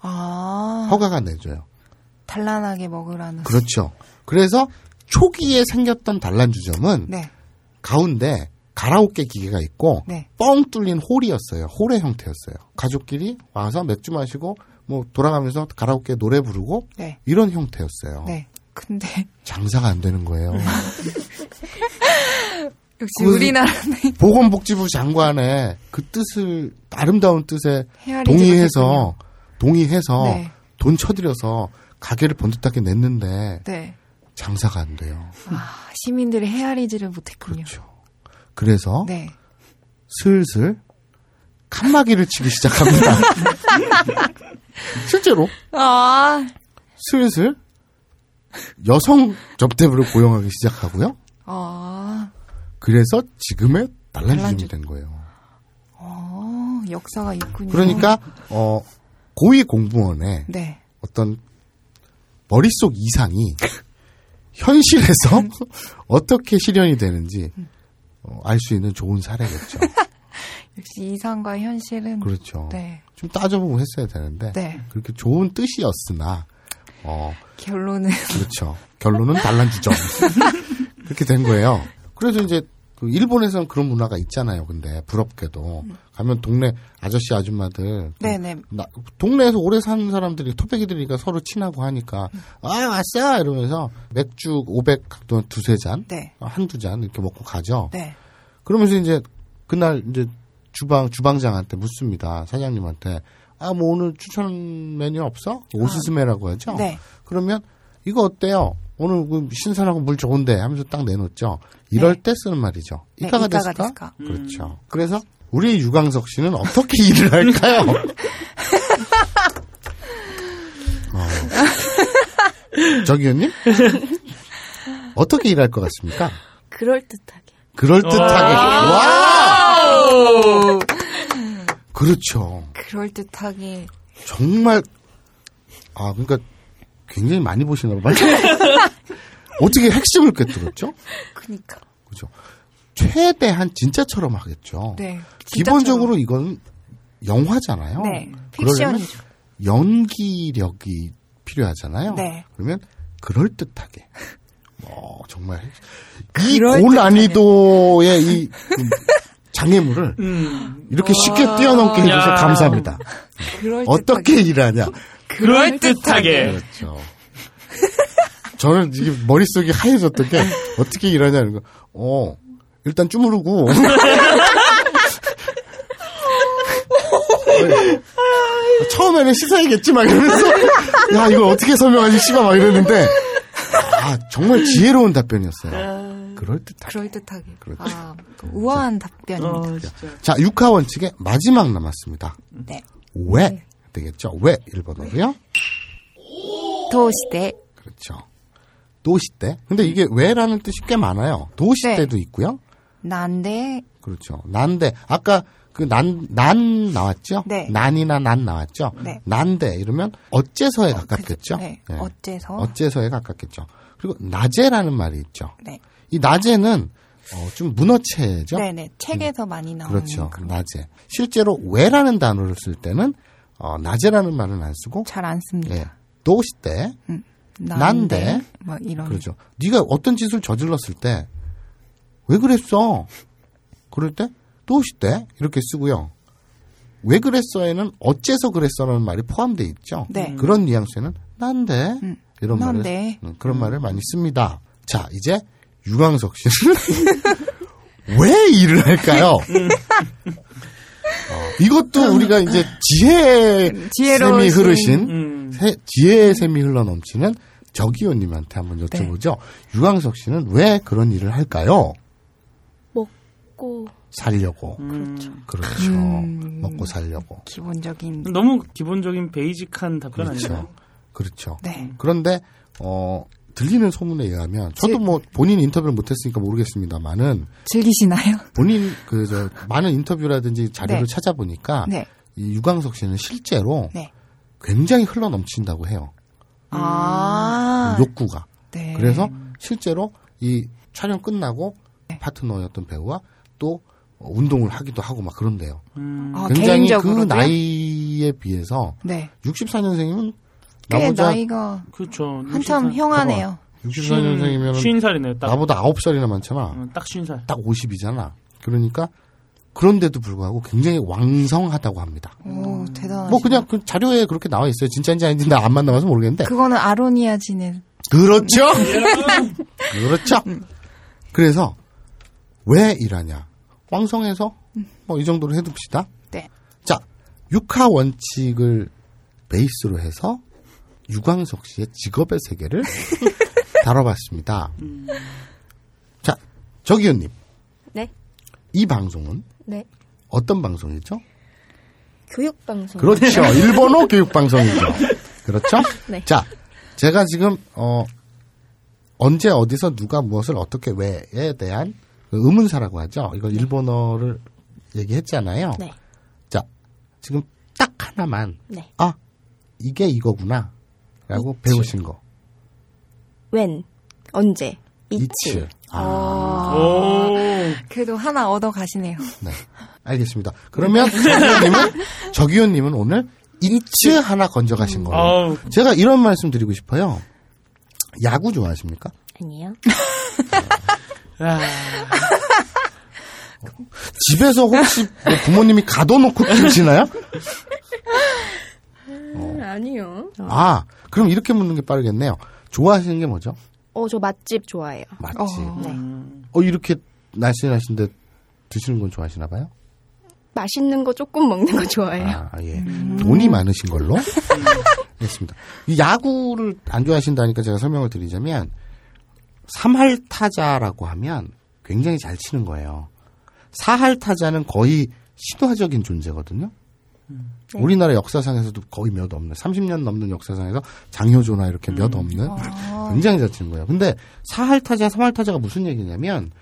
아. 허가가 내줘요. 단란하게 먹으라는. 그렇죠. 그래서 초기에 생겼던 단란주점은 네. 가운데 가라오케 기계가 있고 네. 뻥 뚫린 홀이었어요. 홀의 형태였어요. 가족끼리 와서 맥주 마시고 뭐 돌아가면서 가라오케 노래 부르고 네. 이런 형태였어요. 네. 근데 장사가 안 되는 거예요. 역시 그- 우리나라는 보건복지부 장관의 그 뜻을 아름다운 뜻에 동의해서. 동의해서 네. 돈 쳐들여서 가게를 번듯하게 냈는데 네. 장사가 안 돼요. 아, 시민들이 헤아리지를 못했군요. 그렇죠. 그래서 네. 슬슬 칸막이를 치기 시작합니다. 실제로 아. 슬슬 여성 접대부를 고용하기 시작하고요. 아. 그래서 지금의. 단란주점이 된 거예요. 어, 역사가 있군요. 그러니까 어 고위 공무원의 네. 어떤 머릿속 이상이 현실에서 어떻게 실현이 되는지 어, 알수 있는 좋은 사례겠죠. 역시 이상과 현실은 그렇죠. 네. 좀 따져보고 했어야 되는데 네. 그렇게 좋은 뜻이었으나 어 결론은 그렇죠. 결론은 단란주점 그렇게 된 거예요. 그래서 이제 그 일본에서는 그런 문화가 있잖아요. 근데 부럽게도 가면 동네 아저씨 아줌마들 그 네네. 나- 동네에서 오래 사는 사람들이 토백이들이니까 서로 친하고 하니까 아 왔어 이러면서 맥주 500또 두세 잔, 네. 한두 잔 이렇게 먹고 가죠. 네. 그러면서 이제 그날 이제 주방 주방장한테 묻습니다. 사장님한테 아 뭐 오늘 추천 메뉴 없어? 오스스메라고 하죠. 네. 그러면 이거 어때요? 오늘 그 신선하고 물 좋은데 하면서 딱 내놓죠. 이럴 때 쓰는 말이죠. 네, 이카가 이카가 됐을까? 데스까? 그렇죠. 그래서 우리 유광석 씨는 어떻게 일을 할까요? 어. 저기요님 어떻게 일할 것 같습니까? 그럴 듯하게. 그럴 듯하게. 와! 그렇죠. 그럴 듯하게. 정말 아 그러니까 굉장히 많이 보시나 봐요. 어떻게 핵심을 꿰뚫었죠? 그니까. 그죠. 최대한 진짜처럼 하겠죠. 네. 기본적으로 이건 영화잖아요. 네. 그러려면. 연기력이 필요하잖아요. 네. 그러면 그럴 듯하게. 어, 정말 이. 고난이도의 이 장애물을 음. 이렇게 쉽게 뛰어넘게 해주셔서 야. 감사합니다. 어떻게 일하냐? 그럴듯하게. 그렇죠. 저는 이게 머릿속이 하얘졌던 게 어떻게 일하냐는 거. 어, 일단 쭈무르고. 처음에는 막 이러면서 야 이걸 어떻게 설명하지 씨발 막 이러는데 아 정말 지혜로운 답변이었어요. 그럴 듯하게. 그럴 듯하게. 그렇죠. 아, 그 우아한 답변입니다. 어. 자 육하 원칙의 마지막 남았습니다. 네. 왜 되겠죠? 왜 일본어로요? 도시대. 그렇죠. 도시대. 근데 이게 왜라는 뜻이 꽤 많아요. 도시대도 있고요. 난데. 그렇죠. 난데 아까 그 난 난 나왔죠? 네. 난이나 난 나왔죠? 네. 난데 이러면 어째서에 가깝겠죠? 네. 예. 어째서. 어째서에 가깝겠죠. 그리고 낮에라는 말이 있죠. 네. 이 낮에는 어, 좀 문어체죠? 네네. 책에서 많이 나오는. 그렇죠. 낮에. 실제로 왜라는 단어를 쓸 때는 어, 낮에라는 말은 안 쓰고 잘 안 씁니다. 예. 도시대 음, 난데. 뭐 이런. 그렇죠. 네가 어떤 짓을 저질렀을 때 왜 그랬어? 그럴 때 도시대 이렇게 쓰고요. 왜 그랬어에는 어째서 그랬어라는 말이 포함되어 있죠. 네. 그런 뉘앙스에는 난데 음, 이런 말을 난데. 음, 그런 말을 많이 씁니다. 자 이제 유광석 씨는 왜 일을 할까요? 어, 이것도 우리가 이제 지혜 샘이 흐르신 음. 세- 지혜의 샘이 흘러 넘치는 저기요님한테 한번 네. 여쭤보죠. 유광석 씨는 왜 그런 일을 할까요? 먹고 살려고. 그렇죠. 그렇죠. 음. 먹고 살려고. 기본적인. 너무 기본적인 베이직한 답변 그렇죠. 아니에요? 그렇죠. 네. 그런데 어 들리는 소문에 의하면 저도 뭐 본인 인터뷰를 못했으니까 모르겠습니다만은 즐기시나요? 본인 그 저 많은 인터뷰라든지 자료를 네. 찾아보니까 네. 이 유광석 씨는 실제로 네. 굉장히 흘러 넘친다고 해요. 아. 욕구가. 네. 그래서 실제로 이 촬영 끝나고 파트너였던 배우와 또 운동을 하기도 하고 막 그런데요. 음. 아, 굉장히 그? 나이에 비해서 네. 64년생이면 꽤 나보다 나이가 그렇죠. 한참 형하네요. 64년생이면 쉰 살이네요. 딱. 나보다 9살이나 많잖아. 어, 딱쉰 살. 딱 50이잖아. 그러니까 그런데도 불구하고 굉장히 왕성하다고 합니다. 오, 대단하시다. 뭐 그냥 그 자료에 그렇게 나와 있어요. 진짜인지 아닌지 나 안 만나봐서 모르겠는데. 그거는 아로니아 진을. 그렇죠. 그렇죠. 그래서 왜 일하냐? 왕성해서 뭐 이 정도로 해둡시다. 네. 자, 육하 원칙을 베이스로 해서 유광석 씨의 직업의 세계를 다뤄봤습니다. 자, 저기요님. 네. 이 방송은 네. 어떤 방송이죠? 교육 방송. 그렇죠. 일본어 교육 방송이죠. 그렇죠? 네. 자, 제가 지금 어 언제 어디서 누가 무엇을 어떻게 왜에 대한 그 의문사라고 하죠. 이걸 일본어를 얘기했잖아요. 네. 자, 지금 딱 하나만 네. 아 이게 이거구나 라고 배우신 거. when. 언제. 이츠. 아, 오. 그래도 하나 얻어 가시네요. 네. 알겠습니다. 그러면 저기요님은 저기요님은 오늘 이츠 하나 건져 가신 거예요. 아우. 제가 이런 말씀 드리고 싶어요. 야구 좋아하십니까? 아니요. 야. 집에서 혹시 뭐 부모님이 가둬놓고 키우시나요? 음, 아니요. 아, 그럼 이렇게 묻는 게 빠르겠네요. 좋아하시는 게 뭐죠? 어, 저 맛집 좋아해요. 맛집. 네. 어, 이렇게 날씬하신데 드시는 건 좋아하시나 봐요? 맛있는 거 조금 먹는 거 좋아해요. 아, 예. 돈이 많으신 걸로? 알겠습니다. 이 야구를 안 좋아하신다니까 제가 설명을 드리자면, 3할 타자라고 하면 굉장히 잘 치는 거예요. 4할 타자는 거의 신화적인 존재거든요. 우리나라 역사상에서도 거의 몇 없는, 30년 넘는 역사상에서 장효조나 이렇게 몇 없는 굉장히 잘 치는 거예요. 근데 4할 타자, 3할 타자가 무슨 얘기냐면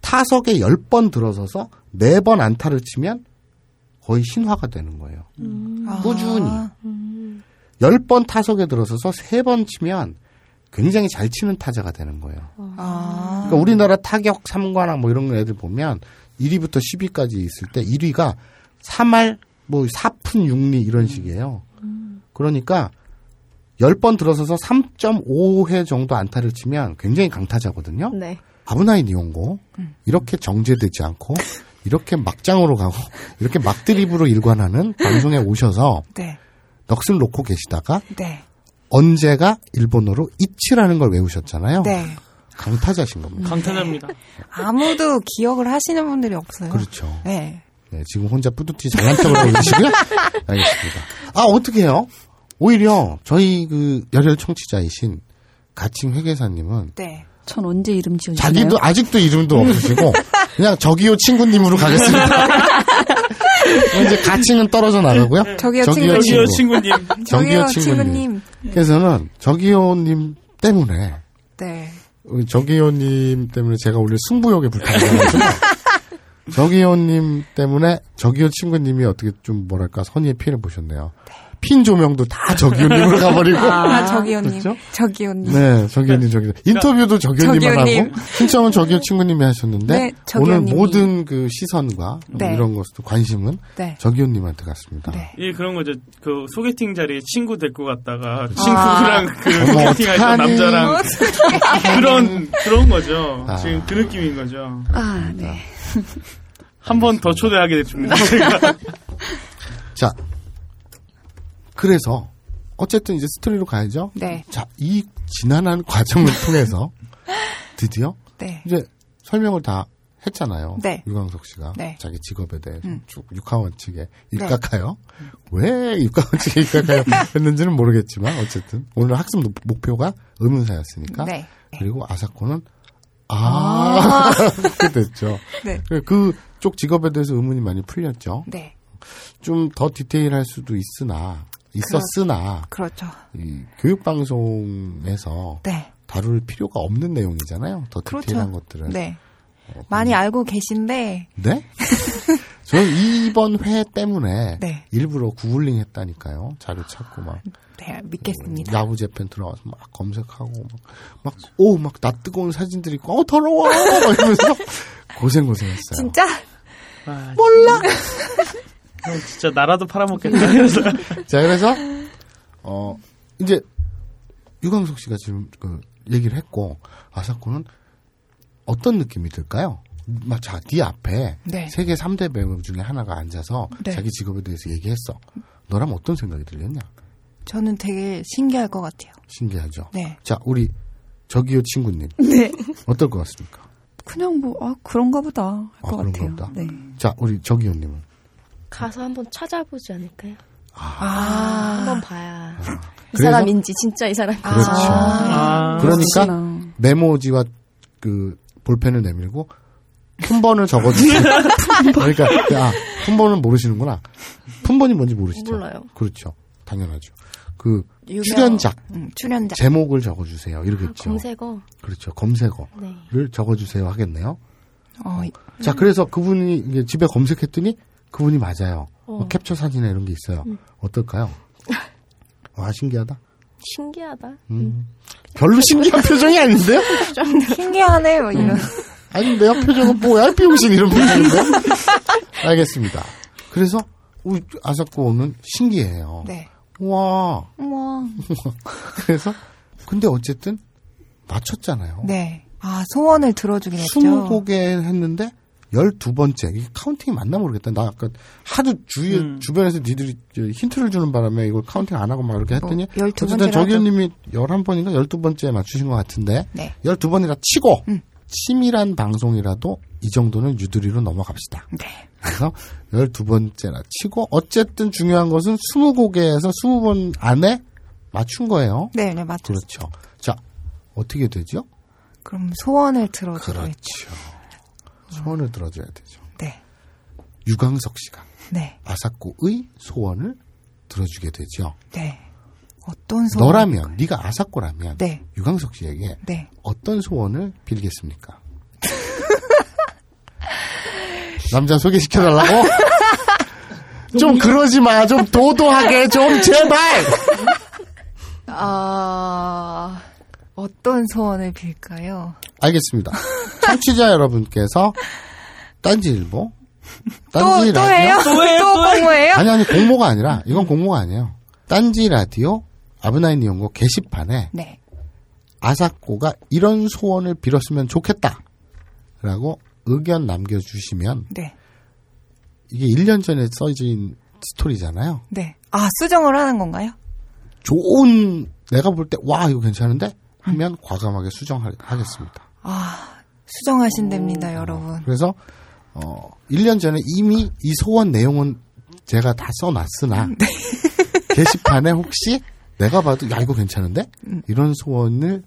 타석에 10번 들어서서 4번 안타를 치면 거의 신화가 되는 거예요. 꾸준히. 10번 타석에 들어서서 3번 치면 굉장히 잘 치는 타자가 되는 거예요. 그러니까 우리나라 타격 3관왕 뭐 이런 애들 보면 1위부터 10위까지 있을 때 1위가 3할 뭐 4푼 6리 이런 식이에요. 그러니까 10번 들어서서 3.5회 정도 안타를 치면 굉장히 강타자거든요. 네. 아브나이 니온고 이렇게 정제되지 않고 이렇게 막장으로 가고 이렇게 막드립으로 일관하는 방송에 오셔서 네. 넋을 놓고 계시다가 네. 언제가 일본어로 이치라는 걸 외우셨잖아요. 네. 강타자신 겁니다. 강타자입니다. 아무도 기억을 하시는 분들이 없어요. 그렇죠. 네. 네, 지금 혼자 뿌듯이 잘난 척을 하고 계시고요. 알겠습니다. 아, 어떻게 해요? 오히려 저희 그 열혈 청취자이신 가칭 회계사님은 네. 전 언제 이름 지어주나요? 자기도 아직도 이름도 없으시고 그냥 저기요 친구님으로 가겠습니다. 이제 가칭은 떨어져 나가고요. 저기요 저기요 친구. 친구. 친구님. 저기요 친구님. 그래서는 저기요님 때문에 네. 저기요님 때문에 제가 오늘 승부욕에 불타가지고 저기요님 때문에 저기요 친구님이 어떻게 좀 뭐랄까 선의의 피해를 보셨네요. 핀 조명도 다 저기요님으로 가버리고. 아, 저기요님. 그렇죠? 저기요님. 네, 저기요님, 저기 인터뷰도 저기요님만 저기요님. 하고 신청은 저기요 친구님이 하셨는데 네, 오늘. 모든 그 시선과 네. 이런 것도 관심은 네. 저기요님한테 갔습니다. 예, 그런 거죠. 그 소개팅 자리에 친구 데리고 갔다가 그렇죠. 친구랑 그 어머, 소개팅 할 때. 남자랑 그런 그런 거죠. 아. 지금 그 느낌인 거죠. 아, 네. 한 번 더 초대하게 됐습니다. 제가. 자, 그래서 어쨌든 이제 스토리로 가야죠. 네. 자, 이 지난한 과정을 통해서 드디어 네. 이제 설명을 다 했잖아요. 네. 유광석 씨가 네. 자기 직업에 대해서 음. 쭉 육하원칙에 입각하여 왜 육하원칙에 입각하여 했는지는 모르겠지만 어쨌든 오늘 학습 노- 목표가 의문사였으니까 네. 그리고 아사코는 아, 그렇게 됐죠. 네. 그쪽 직업에 대해서 의문이 많이 풀렸죠. 네. 좀 더 디테일할 수도 있으나 있었으나 그렇죠. 이 교육 방송에서 네. 다룰 필요가 없는 내용이잖아요. 더 그렇죠. 디테일한 것들은. 네. 많이 알고 계신데 네? 저는 이번 회 때문에 네. 일부러 구글링 했다니까요. 자료 찾고 막 네, 믿겠습니다. 야구 재팬 들어가서 막 검색하고 막오막나 뜨거운 사진들이 있고 어 더러워 막 이러면서 고생 고생했어요. 진짜 아, 몰라. 형 진짜 나라도 팔아먹겠다. 자 그래서 어 이제 유광석 씨가 지금 그 얘기를 했고 아사코는 어떤 느낌이 들까요? 막 자, 네 앞에 네. 세계 3대 배우 중에 하나가 앉아서 네. 자기 직업에 대해서 얘기했어. 너라면 어떤 생각이 들겠냐? 저는 되게 신기할 것 같아요. 신기하죠. 네. 자, 우리 저기요 친구님. 네. 어떨 것 같습니까? 그냥 뭐, 아, 그런가 보다. 할 아, 것 같아요. 보다. 네. 자, 우리 저기요님은. 가서 한번 찾아보지 않을까요? 아. 한번 봐야 이 그래서? 사람인지 진짜 이 사람인지. 그렇죠. 아, 그러니까 그렇구나. 메모지와 그 볼펜을 내밀고 품번을 적어주세요. 그러니까 아 품번은 모르시는구나. 품번이 뭔지 모르시죠? 몰라요. 그렇죠. 당연하죠. 그 유명- 출연작 음, 출연작. 제목을 적어주세요. 이러겠죠. 검색어. 그렇죠. 검색어를 네. 적어주세요 하겠네요. 어, 자 그래서 그분이 집에 검색했더니 그분이 맞아요. 어. 뭐 캡처 사진에 이런 게 있어요. 음. 어떨까요? 와 신기하다. 신기하다. 음. 별로 신기한 표정이 아닌데요? 신기하네, 뭐 이런. 아니 내 표정은 뭐야 비용신 이런 표정인데 알겠습니다. 그래서 우리 아사코는 신기해요. 네. 와 우와. 그래서 근데 어쨌든 맞췄잖아요. 네. 아, 소원을 들어주긴 했죠. 스무 곡에 했는데 12번째. 이게 카운팅이 맞나 모르겠다. 나 아까 하도 주위, 음. 주변에서 니들이 저 힌트를 주는 바람에 이걸 counting 안 하고 막 이렇게 했더니. 뭐12 어쨌든 번째라도. 저기님이 11번인가 12번째 맞추신 것 같은데. 네. 12번이라 치고. 치밀한 방송이라도 이 정도는 유두리로 넘어갑시다. 네. 그래서 12번째나 치고 어쨌든 중요한 것은 20곡에서 20번 안에 맞춘 거예요. 네, 네, 맞죠. 그렇죠. 자, 어떻게 되죠? 그럼 소원을 들어줘야죠. 그렇죠. 소원을 들어줘야 되죠. 네. 유광석 씨가 네. 아사코의 소원을 들어주게 되죠. 네. 어떤 소원? 너라면, 네가 아사코라면 네. 유광석 씨에게 네. 어떤 소원을 빌겠습니까? 남자 소개시켜달라고? 좀 그러지 마. 좀 도도하게 좀 제발. 아, 어떤 소원을 빌까요? 알겠습니다. 청취자 여러분께서 딴지일보 또, 딴지 또 라디오 해요? 또 공모해요? 아니 아니 공모가 아니라 이건 공모가 아니에요. 딴지 라디오 아브나인 이용고 게시판에 네. 아사코가 이런 소원을 빌었으면 좋겠다라고 의견 남겨주시면 네. 이게 1년 전에 써진 스토리잖아요. 네. 아, 수정을 하는 건가요? 좋은 내가 볼 때 와 이거 괜찮은데 하면 과감하게 수정하겠습니다. 아, 수정하신답니다, 여러분. 그래서 어 1년 전에 이미 이 소원 내용은 제가 다 써놨으나 네. 게시판에 혹시 내가 봐도 야 이거 괜찮은데 이런 소원을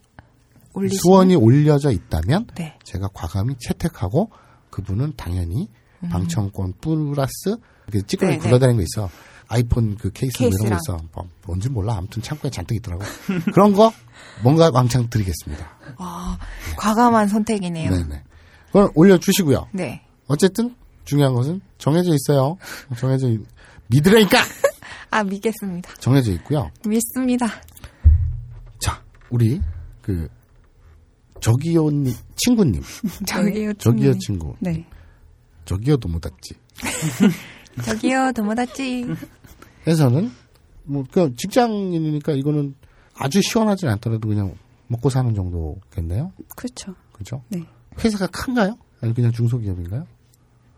올리시면? 소원이 올려져 있다면 네. 제가 과감히 채택하고 그분은 당연히 음. 방청권 플러스 이렇게 찌끄러 네, 굴러다니는 거 있어 아이폰 그 케이스 뭐 이런 거. 있어 뭐 뭔지 몰라 아무튼 창고에 잔뜩 있더라고 그런 거 뭔가 왕창 드리겠습니다 아, 과감한 선택이네요. 네네 그걸 올려주시고요 네. 어쨌든 중요한 것은 정해져 있어요. 정해져 있, 믿으라니까 아, 믿겠습니다. 정해져 있고요. 믿습니다. 자, 우리 그 저기요 님 친구님, 저기요, 저기요 친구님. 친구, 네. 저기요도 못했지. 저기요, 도모다치. 해서는 뭐그 직장인이니까 이거는 아주 시원하진 않더라도 그냥 먹고 사는 정도겠네요. 그렇죠. 그죠? 네. 회사가 큰가요? 아니 그냥 중소기업인가요?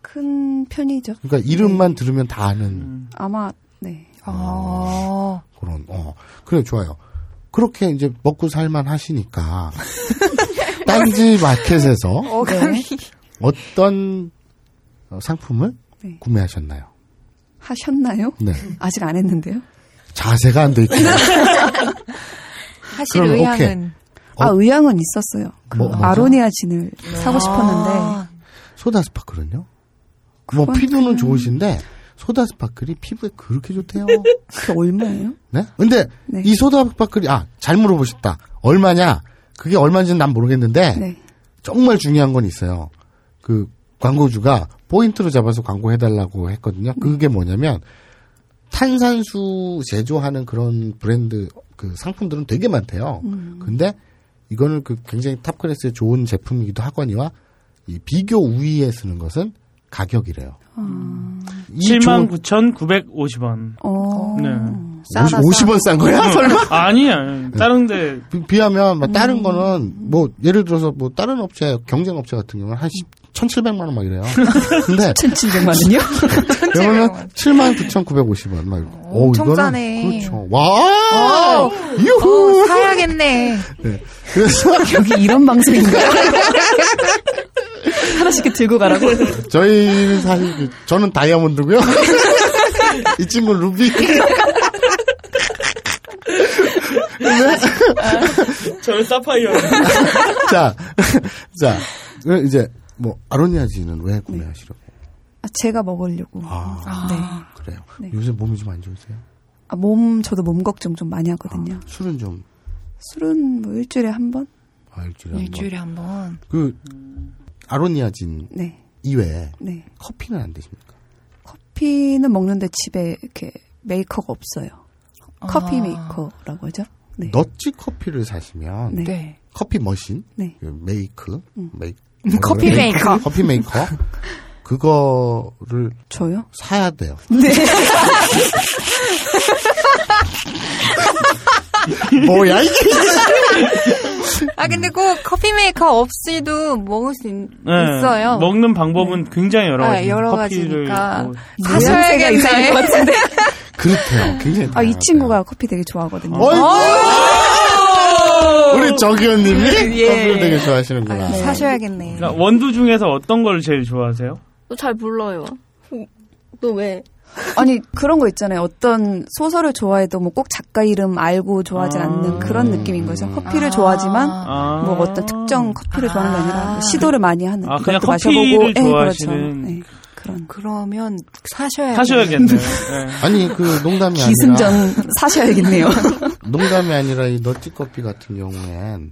큰 편이죠. 그러니까 이름만 들으면 다 아는 아마 네. 어. 그런 어 그래 좋아요. 그렇게 이제 먹고 살만 하시니까 딴지 마켓에서 어감이. 어떤 어, 상품을 네. 구매하셨나요? 하셨나요? 네. 아직 안 했는데요. 자세가 안 돼 있구나. 하실 의향은. 아 의향은 있었어요. 그 뭐? 아로니아 진을 사고 싶었는데 아, 소다 스파클은요? 뭐 피부는 좋으신데 소다 스파클이 피부에 그렇게 좋대요. 그게 얼마예요? 네? 근데 네. 이 소다 스파클이 아 잘 물어보셨다. 얼마냐? 그게 얼마인지는 난 모르겠는데 네. 정말 중요한 건 있어요. 그 광고주가 포인트로 잡아서 광고 해달라고 했거든요. 그게 뭐냐면 탄산수 제조하는 그런 브랜드 그 상품들은 되게 많대요. 근데 이거는 그 굉장히 top class의 좋은 제품이기도 하거니와 이 비교 우위에 쓰는 것은 가격이래요. 이 좋은- 79,950원. 어. 네. 50, 50 원 싼 거야? 설마? 아니야. 다른데 비- 비하면 뭐 다른 거는 뭐 예를 들어서 뭐 다른 업체 경쟁 업체 같은 경우는 한 1,700만 원 막 이래요. 근데 1,700만 원이요? 그러면 79,950원 막. 어, 엄청 이거는 싸네. 그렇죠. 와! 어, 유후! 어, 사야겠네. 네. 그래서 여기 이런 방송인가요? 하나씩 들고 가라고? 저희는 사실 그- 저는 다이아몬드고요. 이 친구는 루비. 저는 사파이어. 자, 자, 이제 뭐 아로니아지는 왜 구매하시려고? 아, 제가 먹으려고. 아, 네. 그래요. 네. 요새 몸이 좀 안 좋으세요? 아, 몸 저도 몸 걱정 좀 많이 하거든요. 술은 좀 술은 뭐 일주일에 한 번? 아, 일주일에 한 번. 일주일에 한 번. 그 아로니아진 네. 이외에 네. 커피는 안 드십니까? 커피는 먹는데 집에 이렇게 메이커가 없어요. 커피 아. 메이커라고 하죠? 네. 너찌 커피를 사시면 네. 네. 커피 머신, 네. 그 메이크, 메이 커피 메이커. 커피 메이커 그거를 저요? 사야 돼요. 네. 뭐야 이게? 아 근데 꼭 커피 메이커 없이도 먹을 수 있, 네, 어요 먹는 방법은 굉장히 여러 아, 가지. 여러 커피를 가지니까. 뭐 사셔야겠네. 이상할 것 같은데. 그렇대요. 굉장히. 아, 이 친구가 커피 되게 좋아하거든요. 우리 정기현님이 예. 커피를 되게 좋아하시는구나. 사셔야겠네. 그러니까 원두 중에서 어떤 걸 제일 좋아하세요? 또잘 몰라요. 너 왜? 아니 그런 거 있잖아요. 어떤 소설을 좋아해도 뭐 꼭 작가 이름 알고 좋아하지 아. 않는 그런 느낌인 거죠. 커피를 아. 좋아하지만 아. 뭐 어떤 특정 커피를 좋아하는 게 아니라 뭐 시도를 많이 하는 아, 그냥 커피를 예, 좋아하시는 그렇죠. 네, 그런 그러면 사셔야 사셔야겠네요. 네. 아니, 그 농담이 아니라. 기승전 사셔야겠네요. 농담이 아니라 이 너티 커피 같은 경우엔,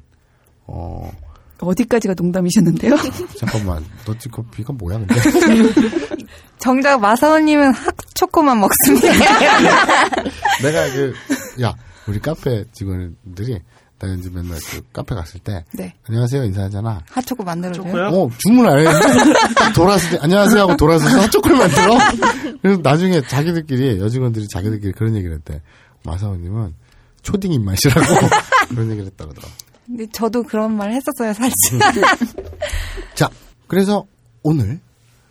어, 어디까지가 농담이셨는데요? 잠깐만, 너티 커피가 뭐야, 근데? 정작 마사오님은 핫초코만 먹습니다. 내가 그, 야, 우리 카페 직원들이, 나 이제 맨날 그 카페 갔을 때, 네. 안녕하세요 인사하잖아. 핫초코 만들어줘요. 어, 주문 안 했는데, 딱 돌아왔을 때, 안녕하세요 하고 돌아서서 핫초코를 만들어? 그래서 나중에 자기들끼리, 여직원들이 자기들끼리 그런 얘기를 했대. 마사오님은 초딩 입맛이라고 그런 얘기를 했다 그러더라고. 근데 저도 그런 말 했었어요, 사실. 자, 그래서 오늘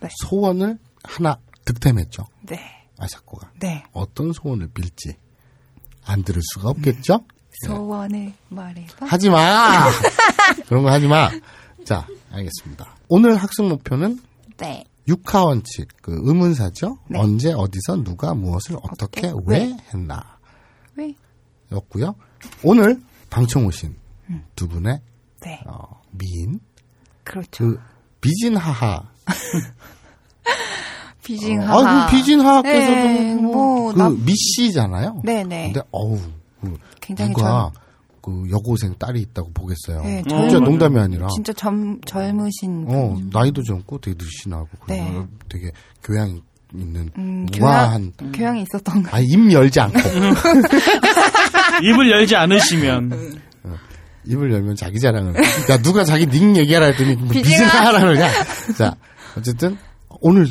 네. 소원을 하나 득템했죠. 네. 아사코가. 네. 어떤 소원을 빌지 안 들을 수가 없겠죠? 소원을 말해봐. 하지 마! 그런 거 하지 마! 자, 알겠습니다. 오늘 학습 목표는 네. 육하 원칙, 그 의문사죠? 네. 언제, 어디서, 누가, 무엇을, 어떻게, 어떻게, 왜 왜. 했나. 왜? 였고요. 오늘 방청 오신 두 분의 네. 어, 미인, 그렇죠. 그 비진 하하. 비징하하. 아, 그 비진 하하께서도 네, 뭐, 뭐, 그 나- 미씨잖아요. 네네. 근데 어우, 그 굉장히 누가 그 여고생 딸이 있다고 보겠어요. 네, 진짜 젊은- 농담이 아니라. 진짜 젊, 젊으신. 어, 분. 나이도 젊고 되게 늘씬하고 네. 되게 교양 있는 음, 우아한 교양, 교양이 있었던 거. 아, 입 열지 않고 입을 열지 않으시면 입을 열면 자기 자랑을 야 누가 자기 닉 얘기하라 했더니 뭐 비징하- 비징하라 그러냐. 자, 어쨌든 오늘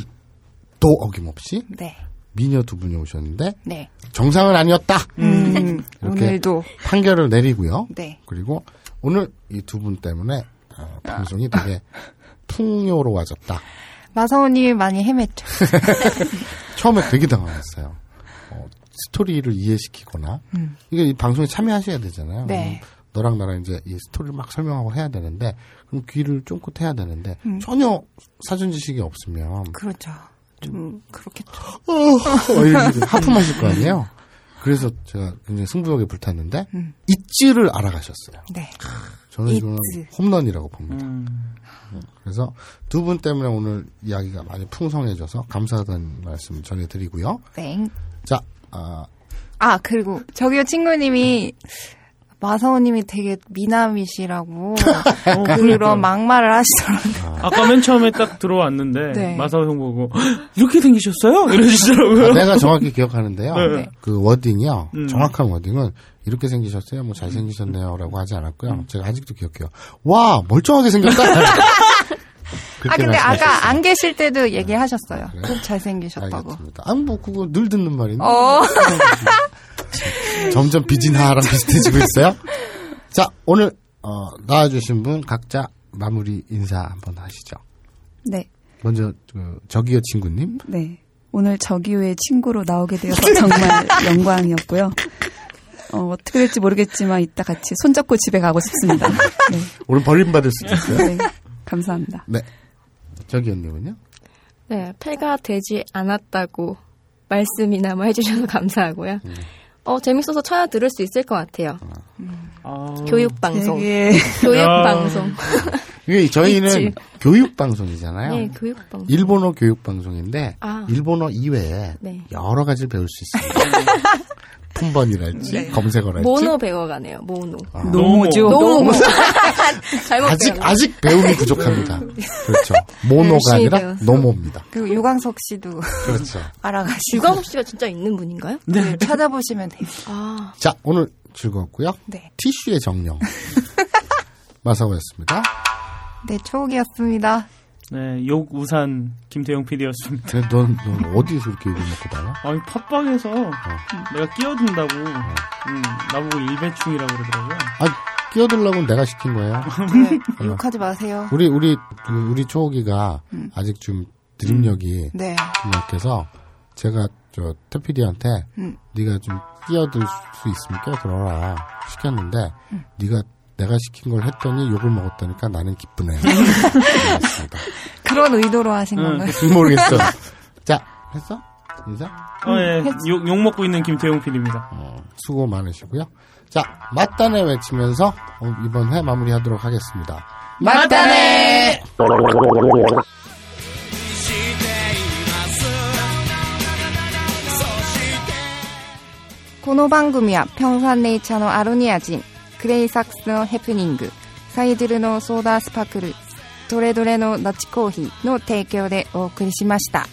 또 어김없이 네. 미녀 두 분이 오셨는데 네. 정상은 아니었다. 음, 이렇게 오늘도. 판결을 내리고요. 네. 그리고 오늘 이 두 분 때문에 어, 방송이 되게 풍요로워졌다. 마사오님이 많이 헤맸죠. 처음에 되게 당황했어요. 어, 스토리를 이해시키거나 음. 이게 이 방송에 참여하셔야 되잖아요. 네. 그럼 너랑 나랑 이제 이 스토리를 막 설명하고 해야 되는데 그럼 귀를 쫑긋 해야 되는데 음. 전혀 사전 지식이 없으면 그렇죠. 좀, 그렇겠죠. 어, 이렇게 하품하실 거 아니에요. 그래서 제가 굉장히 승부욕에 불탔는데 음. 이치를 알아가셨어요. 네. 저는 이거는 이츠. 홈런이라고 봅니다. 음. 그래서 두 분 때문에 오늘 이야기가 많이 풍성해져서 감사하다는 말씀 전해드리고요. 네. 자, 아, 아, 그리고 저기요 친구님이 마사오님이 되게 미남이시라고 그런 막말을 하시더라고요. 아까 맨 처음에 딱 들어왔는데 네. 마사오 형 보고 "헉, 이렇게 생기셨어요? 이러시더라고요. 아, 내가 정확히 기억하는데요. 네. 그 워딩이요. 음. 정확한 워딩은 이렇게 생기셨어요? 뭐 잘생기셨네요라고 하지 않았고요. 제가 아직도 기억해요. 와 멀쩡하게 생겼다. 아, 근데 말씀하셨어요. 아까 안 계실 때도 얘기하셨어요. 꼭 잘생기셨다고. 알겠습니다. 아니 뭐 그거 늘 듣는 말인데. 어. 점점 비진하랑 비슷해지고 있어요. 자 오늘 어, 나와주신 분 각자 마무리 인사 한번 하시죠. 네. 먼저 그 저기요 친구님. 네. 오늘 저기요의 친구로 나오게 되어서 정말 영광이었고요. 어, 어떻게 될지 모르겠지만 이따 같이 손잡고 집에 가고 싶습니다. 네. 오늘 버림받을 수도 있어요. 네. 감사합니다. 네. 저기요님은요? 네, 폐가 되지 않았다고 말씀이나마 해주셔서 감사하고요. 어, 재밌어서 찾아 들을 수 있을 것 같아요. 아, 교육방송. 되게 교육방송. 이게 저희는 있지. 교육 방송이잖아요. 네, 교육방송. 일본어 교육 방송인데 아. 일본어 이외에 네. 여러 가지를 배울 수 있습니다. 품번이랄지 검색어랄지 모노 배워가네요, 모노. 아, 노모죠. 노모. 잘못 아직 배웠네. 아직 배움이 부족합니다. 그렇죠. 모노가 아니라 배웠어. 노모입니다. 그리고 유광석 씨도 그렇죠. 알아가시고 유광석 씨가 진짜 있는 분인가요? 네, 찾아보시면 돼요. 아, 자 오늘 즐거웠고요. 네. 티슈의 정령 마사오였습니다. 네, 초옥이었습니다. 네, 욕 우산 김태용 PD였습니다. 근데 넌, 넌 어디서 그렇게 욕을 먹고 다녀? 아니 팟빵에서 내가 끼어든다고 음, 나보고 일배충이라고 그러더라고요. 아 끼어들려고 내가 시킨 거예요. 네, 어. 욕하지 마세요. 우리 우리 우리 초호기가 아직 좀 드립력이 네. 좀 약해서 제가 저 태피디한테 음. 네가 좀 끼어들 수 있으면 끼어들어라 시켰는데 네가 내가 시킨 걸 했더니 욕을 먹었다니까 나는 기쁘네요. 알겠습니다. 그런 의도로 하신 건가요? 모르겠어. 자 했어? 인사? 어, 예. 욕, 욕 먹고 있는 김태용 PD입니다. 수고 많으시고요. 자 맞다네 외치면서 어, 이번 회 마무리하도록 하겠습니다. 맞다네! この番組はピョンファンネイチャーのアロニア人、 クレイサックスのヘプニング、サイドルのソーダースパクル、トレドレのダチコーヒーの提供でお送りしました。